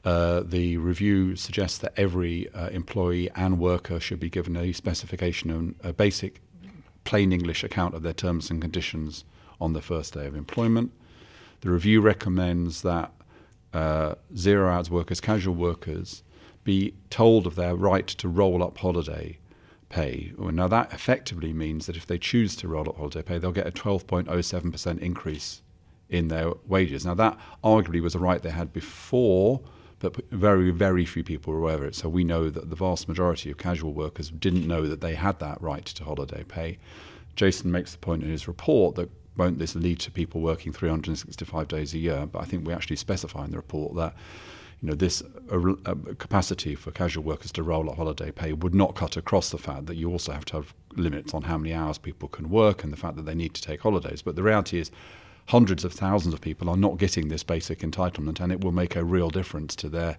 Uh, the review suggests that every uh, employee and worker should be given a specification and a basic plain English account of their terms and conditions on the first day of employment. The review recommends that uh, zero hours workers, casual workers, be told of their right to roll up holiday pay. Now, that effectively means that if they choose to roll up holiday pay, they'll get a 12.07% increase in their wages. Now, that arguably was a right they had before, but very, very few people were aware of it. So we know that the vast majority of casual workers didn't know that they had that right to holiday pay. Jason makes the point in his report that won't this lead to people working 365 days a year? But I think we actually specify in the report that you know, this uh, uh, capacity for casual workers to roll up holiday pay would not cut across the fact that you also have to have limits on how many hours people can work and the fact that they need to take holidays. But the reality is, hundreds of thousands of people are not getting this basic entitlement, and it will make a real difference to their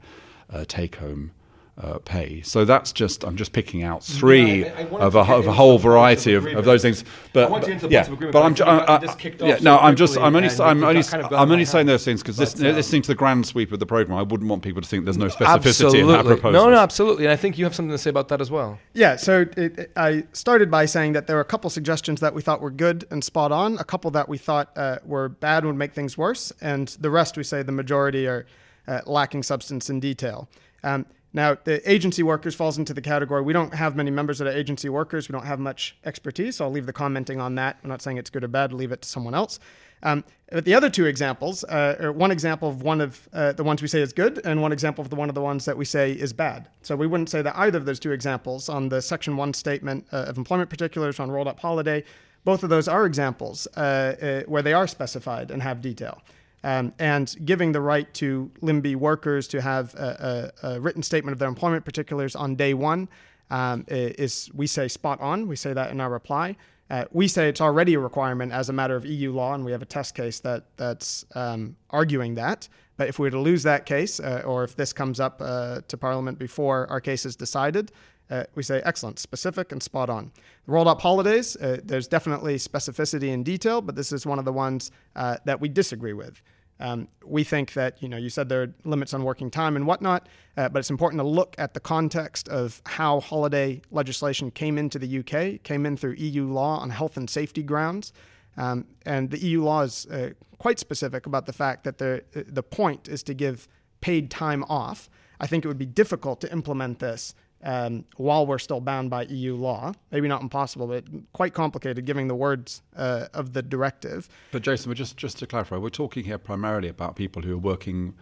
uh, take home uh, pay. So that's just I'm just picking out three yeah, I, I of, a, of a whole variety of, of, those things. But, but yeah, but I'm, I, I, yeah, no, I'm just I'm only I'm only kind of I'm only saying those things because this, um, listening to the grand sweep of the program, I wouldn't want people to think there's no specificity absolutely. in that proposal. No, no, absolutely, and I think you have something to say about that as well. Yeah, so it, it, I started by saying that there were a couple suggestions that we thought were good and spot on, a couple that we thought uh, were bad would make things worse, and the rest we say the majority are uh, lacking substance and detail. Um, now, the agency workers falls into the category. We don't have many members that are agency workers. We don't have much expertise. So I'll leave the commenting on that. I'm not saying it's good or bad. Leave it to someone else. Um, but the other two examples, uh, one example of one of uh, the ones we say is good, and one example of the one of the ones that we say is bad. So we wouldn't say that either of those two examples on the Section One statement uh, of employment particulars on rolled up holiday, both of those are examples uh, uh, where they are specified and have detail. Um, and giving the right to LIMB B workers to have a, a, a, written statement of their employment particulars on day one um, is, we say, spot on. We say that in our reply. Uh, we say it's already a requirement as a matter of EU law, and we have a test case that that's um, arguing that. But if we were to lose that case, uh, or if this comes up uh, to Parliament before our case is decided, uh, we say excellent, specific, and spot on. Rolled up holidays, uh, there's definitely specificity and detail, but this is one of the ones uh, that we disagree with. Um, we think that, you know, you said there are limits on working time and whatnot, uh, but it's important to look at the context of how holiday legislation came into the UK, came in through EU law on health and safety grounds. Um, and the EU law is uh, quite specific about the fact that the, the point is to give paid time off. I think it would be difficult to implement this um, while we're still bound by EU law. Maybe not impossible, but quite complicated given the words uh, of the directive. But Jason, just just to clarify, we're talking here primarily about people who are working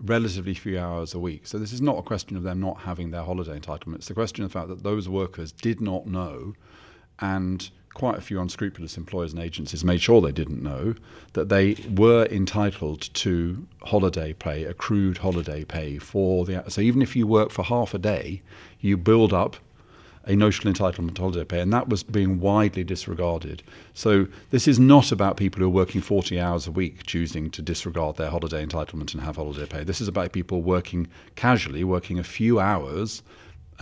relatively few hours a week. So this is not a question of them not having their holiday entitlement. It's a question of the fact that those workers did not know and quite a few unscrupulous employers and agencies made sure they didn't know that they were entitled to holiday pay, accrued holiday pay for the. So even if you work for half a day, you build up a notional entitlement to holiday pay, and that was being widely disregarded. So this is not about people who are working 40 hours a week choosing to disregard their holiday entitlement and have holiday pay. This is about people working casually, working a few hours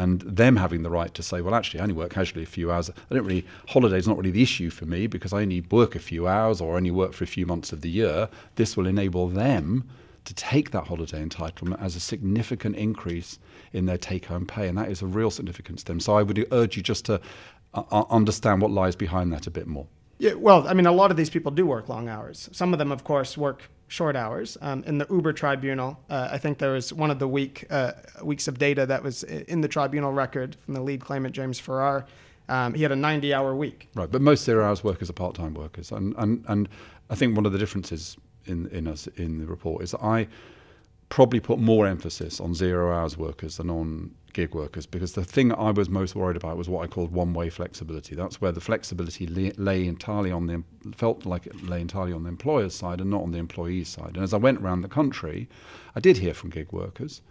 and them having the right to say, well, actually, I only work casually a few hours. I don't really, holiday's not really the issue for me because I only work a few hours or only work for a few months of the year. This will enable them to take that holiday entitlement as a significant increase in their take home pay. And that is a real significance to them. So I would urge you just to uh, uh, understand what lies behind that a bit more. Yeah, well, I mean, a lot of these people do work long hours. Some of them, of course, work short hours. Um, in the Uber tribunal, uh, I think there was one of the week uh, weeks of data that was in the tribunal record from the lead claimant James Farrar. Um, he had a 90-hour week. Right, but most zero hours workers are part-time workers, and and and I think one of the differences in in us in the report is that I probably put more emphasis on zero hours workers than on gig workers because the thing I was most worried about was what I called one way flexibility. That's where the flexibility lay, lay, entirely on the felt like it lay entirely on the employer's side and not on the employee's side. And as I went around the country, I did hear from gig workers.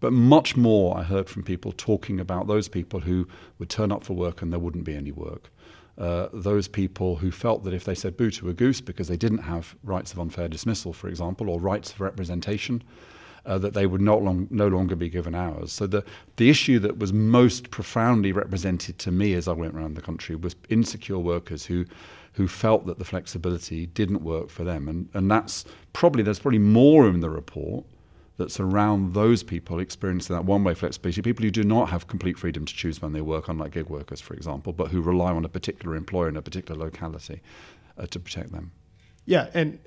But much more I heard from people talking about those people who would turn up for work and there wouldn't be any work. Uh, those people who felt that if they said boo to a goose because they didn't have rights of unfair dismissal, for example, or rights of representation, uh, that they would not long, no longer be given hours. So the, the issue that was most profoundly represented to me as I went around the country was insecure workers who who felt that the flexibility didn't work for them. And, and that's probably, there's probably more in the report that's around those people experiencing that one way flexibility, people who do not have complete freedom to choose when they work, unlike gig workers, for example, but who rely on a particular employer in a particular locality uh, to protect them. Yeah, and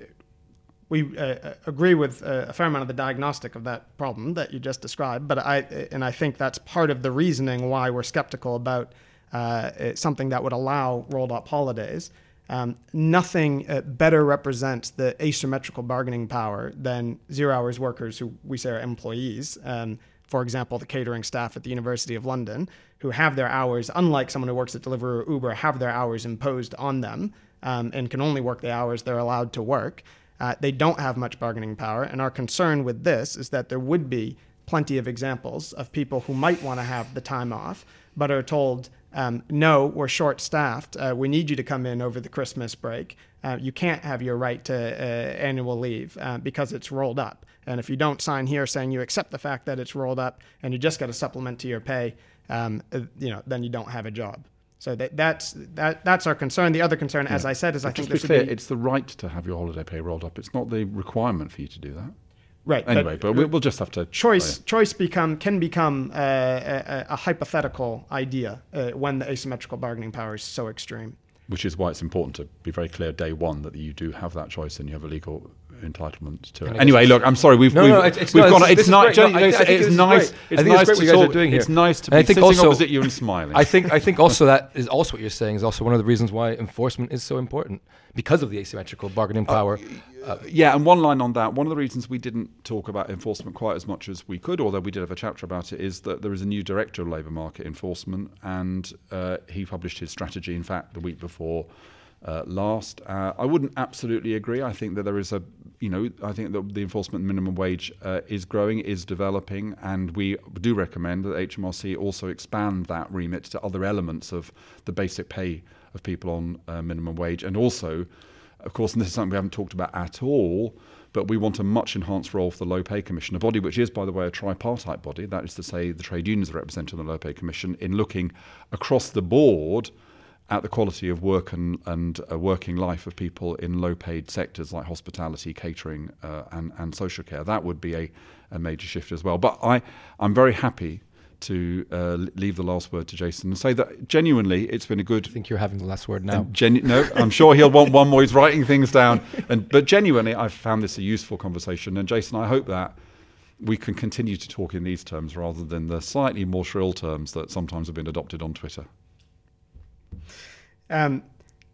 we uh, uh, agree with uh, a fair amount of the diagnostic of that problem that you just described, but I and I think that's part of the reasoning why we're skeptical about uh, something that would allow rolled up holidays. Um, nothing uh, better represents the asymmetrical bargaining power than zero hours workers who we say are employees. Um, for example, the catering staff at the University of London, who have their hours, unlike someone who works at Deliveroo or Uber, have their hours imposed on them um, and can only work the hours they're allowed to work. Uh, they don't have much bargaining power. And our concern with this is that there would be plenty of examples of people who might want to have the time off, but are told, um, no, we're short staffed. Uh, we need you to come in over the Christmas break. Uh, you can't have your right to uh, annual leave uh, because it's rolled up. And if you don't sign here saying you accept the fact that it's rolled up and you just got a supplement to your pay, um, uh, you know, then you don't have a job. So that, that's that, that's our concern. The other concern, as I said, is I think this clear, be it's the right to have your holiday pay rolled up. It's not the requirement for you to do that. right. Anyway, but, we, we'll just have to choice choice become can become uh, a, a hypothetical idea uh, when the asymmetrical bargaining power is so extreme. which is why it's important to be very clear day one that you do have that choice and you have a legal entitlement to it. Anyway, look, I'm sorry, we've No, we've, no, it's- it's we've no, gone. this It's this is nice. great. No, I- I it's it's nice. It's nice to You're talk. doing here. It's nice to And I be think sitting also- opposite you and smiling. I think I think also that is also what you're saying is also one of the reasons why enforcement is so important because of the asymmetrical bargaining power. Uh, yeah, and one line on that. One of the reasons we didn't talk about enforcement quite as much as we could, although we did have a chapter about it, is that there is a new director of labour market enforcement, and uh, he published his strategy, in fact, the week before uh, last. Uh, I wouldn't absolutely agree. I think that there is a, you know, I think that the enforcement minimum wage uh, is growing, is developing, and we do recommend that HMRC also expand that remit to other elements of the basic pay of people on uh, minimum wage, and also of course, and this is something we haven't talked about at all, but we want a much enhanced role for the Low Pay Commission, a body which is, by the way, a tripartite body. That is to say, the trade unions are represented on the Low Pay Commission in looking across the board at the quality of work and, and uh, working life of people in low paid sectors like hospitality, catering, uh, and, and social care. That would be a, a major shift as well. But I, I'm very happy to uh, leave the last word to Jason and say that genuinely it's been a good I think you're having the last word now. genu- no, I'm sure he'll want one more. He's writing things down. And but genuinely, I've found this a useful conversation. And Jason, I hope that we can continue to talk in these terms rather than the slightly more shrill terms that sometimes have been adopted on Twitter. Um,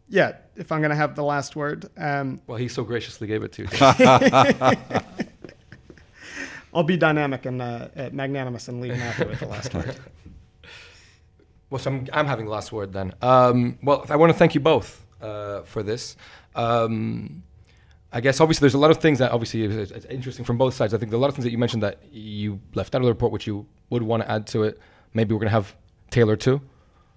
yeah, if I'm going to have the last word, um, Well, he so graciously gave it to you. I'll be dynamic and uh, uh, magnanimous and leave Matthew with the last word. Well, so I'm, I'm having the last word then. Um, well, I want to thank you both uh, for this. Um, I guess obviously there's a lot of things that obviously is, is interesting from both sides. I think there are a lot of things that you mentioned that you left out of the report, which you would want to add to it. Maybe we're going to have Taylor too.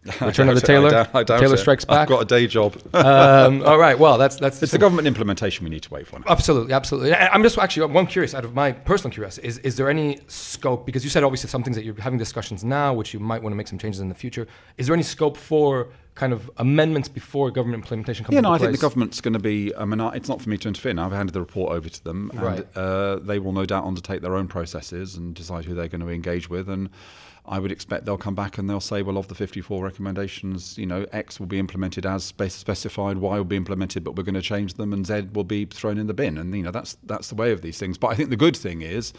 Return of the Taylor. Taylor strikes back. I've got a day job. um, all right. Well, that's that's it's the government implementation we need to wait for. Now. Absolutely, absolutely. I- I'm just actually one curious out of my personal curiosity is is there any scope because you said obviously some things that you're having discussions now, which you might want to make some changes in the future. Is there any scope for kind of amendments before government implementation comes Yeah, no, I think the government's going to be. I mean, it's not for me to interfere now. I've handed the report over to them, and Right. uh, they will no doubt undertake their own processes and decide who they're going to engage with. And I would expect they'll come back and they'll say, well, of the 54 recommendations, you know, X will be implemented as specified, Y will be implemented, but we're going to change them, and Z will be thrown in the bin. And you know, that's that's the way of these things. But I think the good thing is.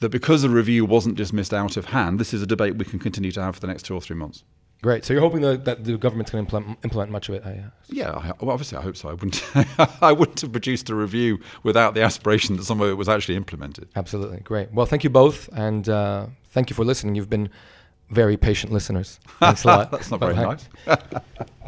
That because the review wasn't dismissed out of hand, this is a debate we can continue to have for the next two or three months. Great. So you're hoping that, that the government's going to implement, implement much of it. I, uh, Yeah, I, well, obviously, I hope so. I wouldn't, I wouldn't have produced a review without the aspiration that some of it was actually implemented. absolutely. Great. Well, thank you both, and uh, thank you for listening. You've been very patient listeners. Thanks a lot. That's not Bye-bye. very nice.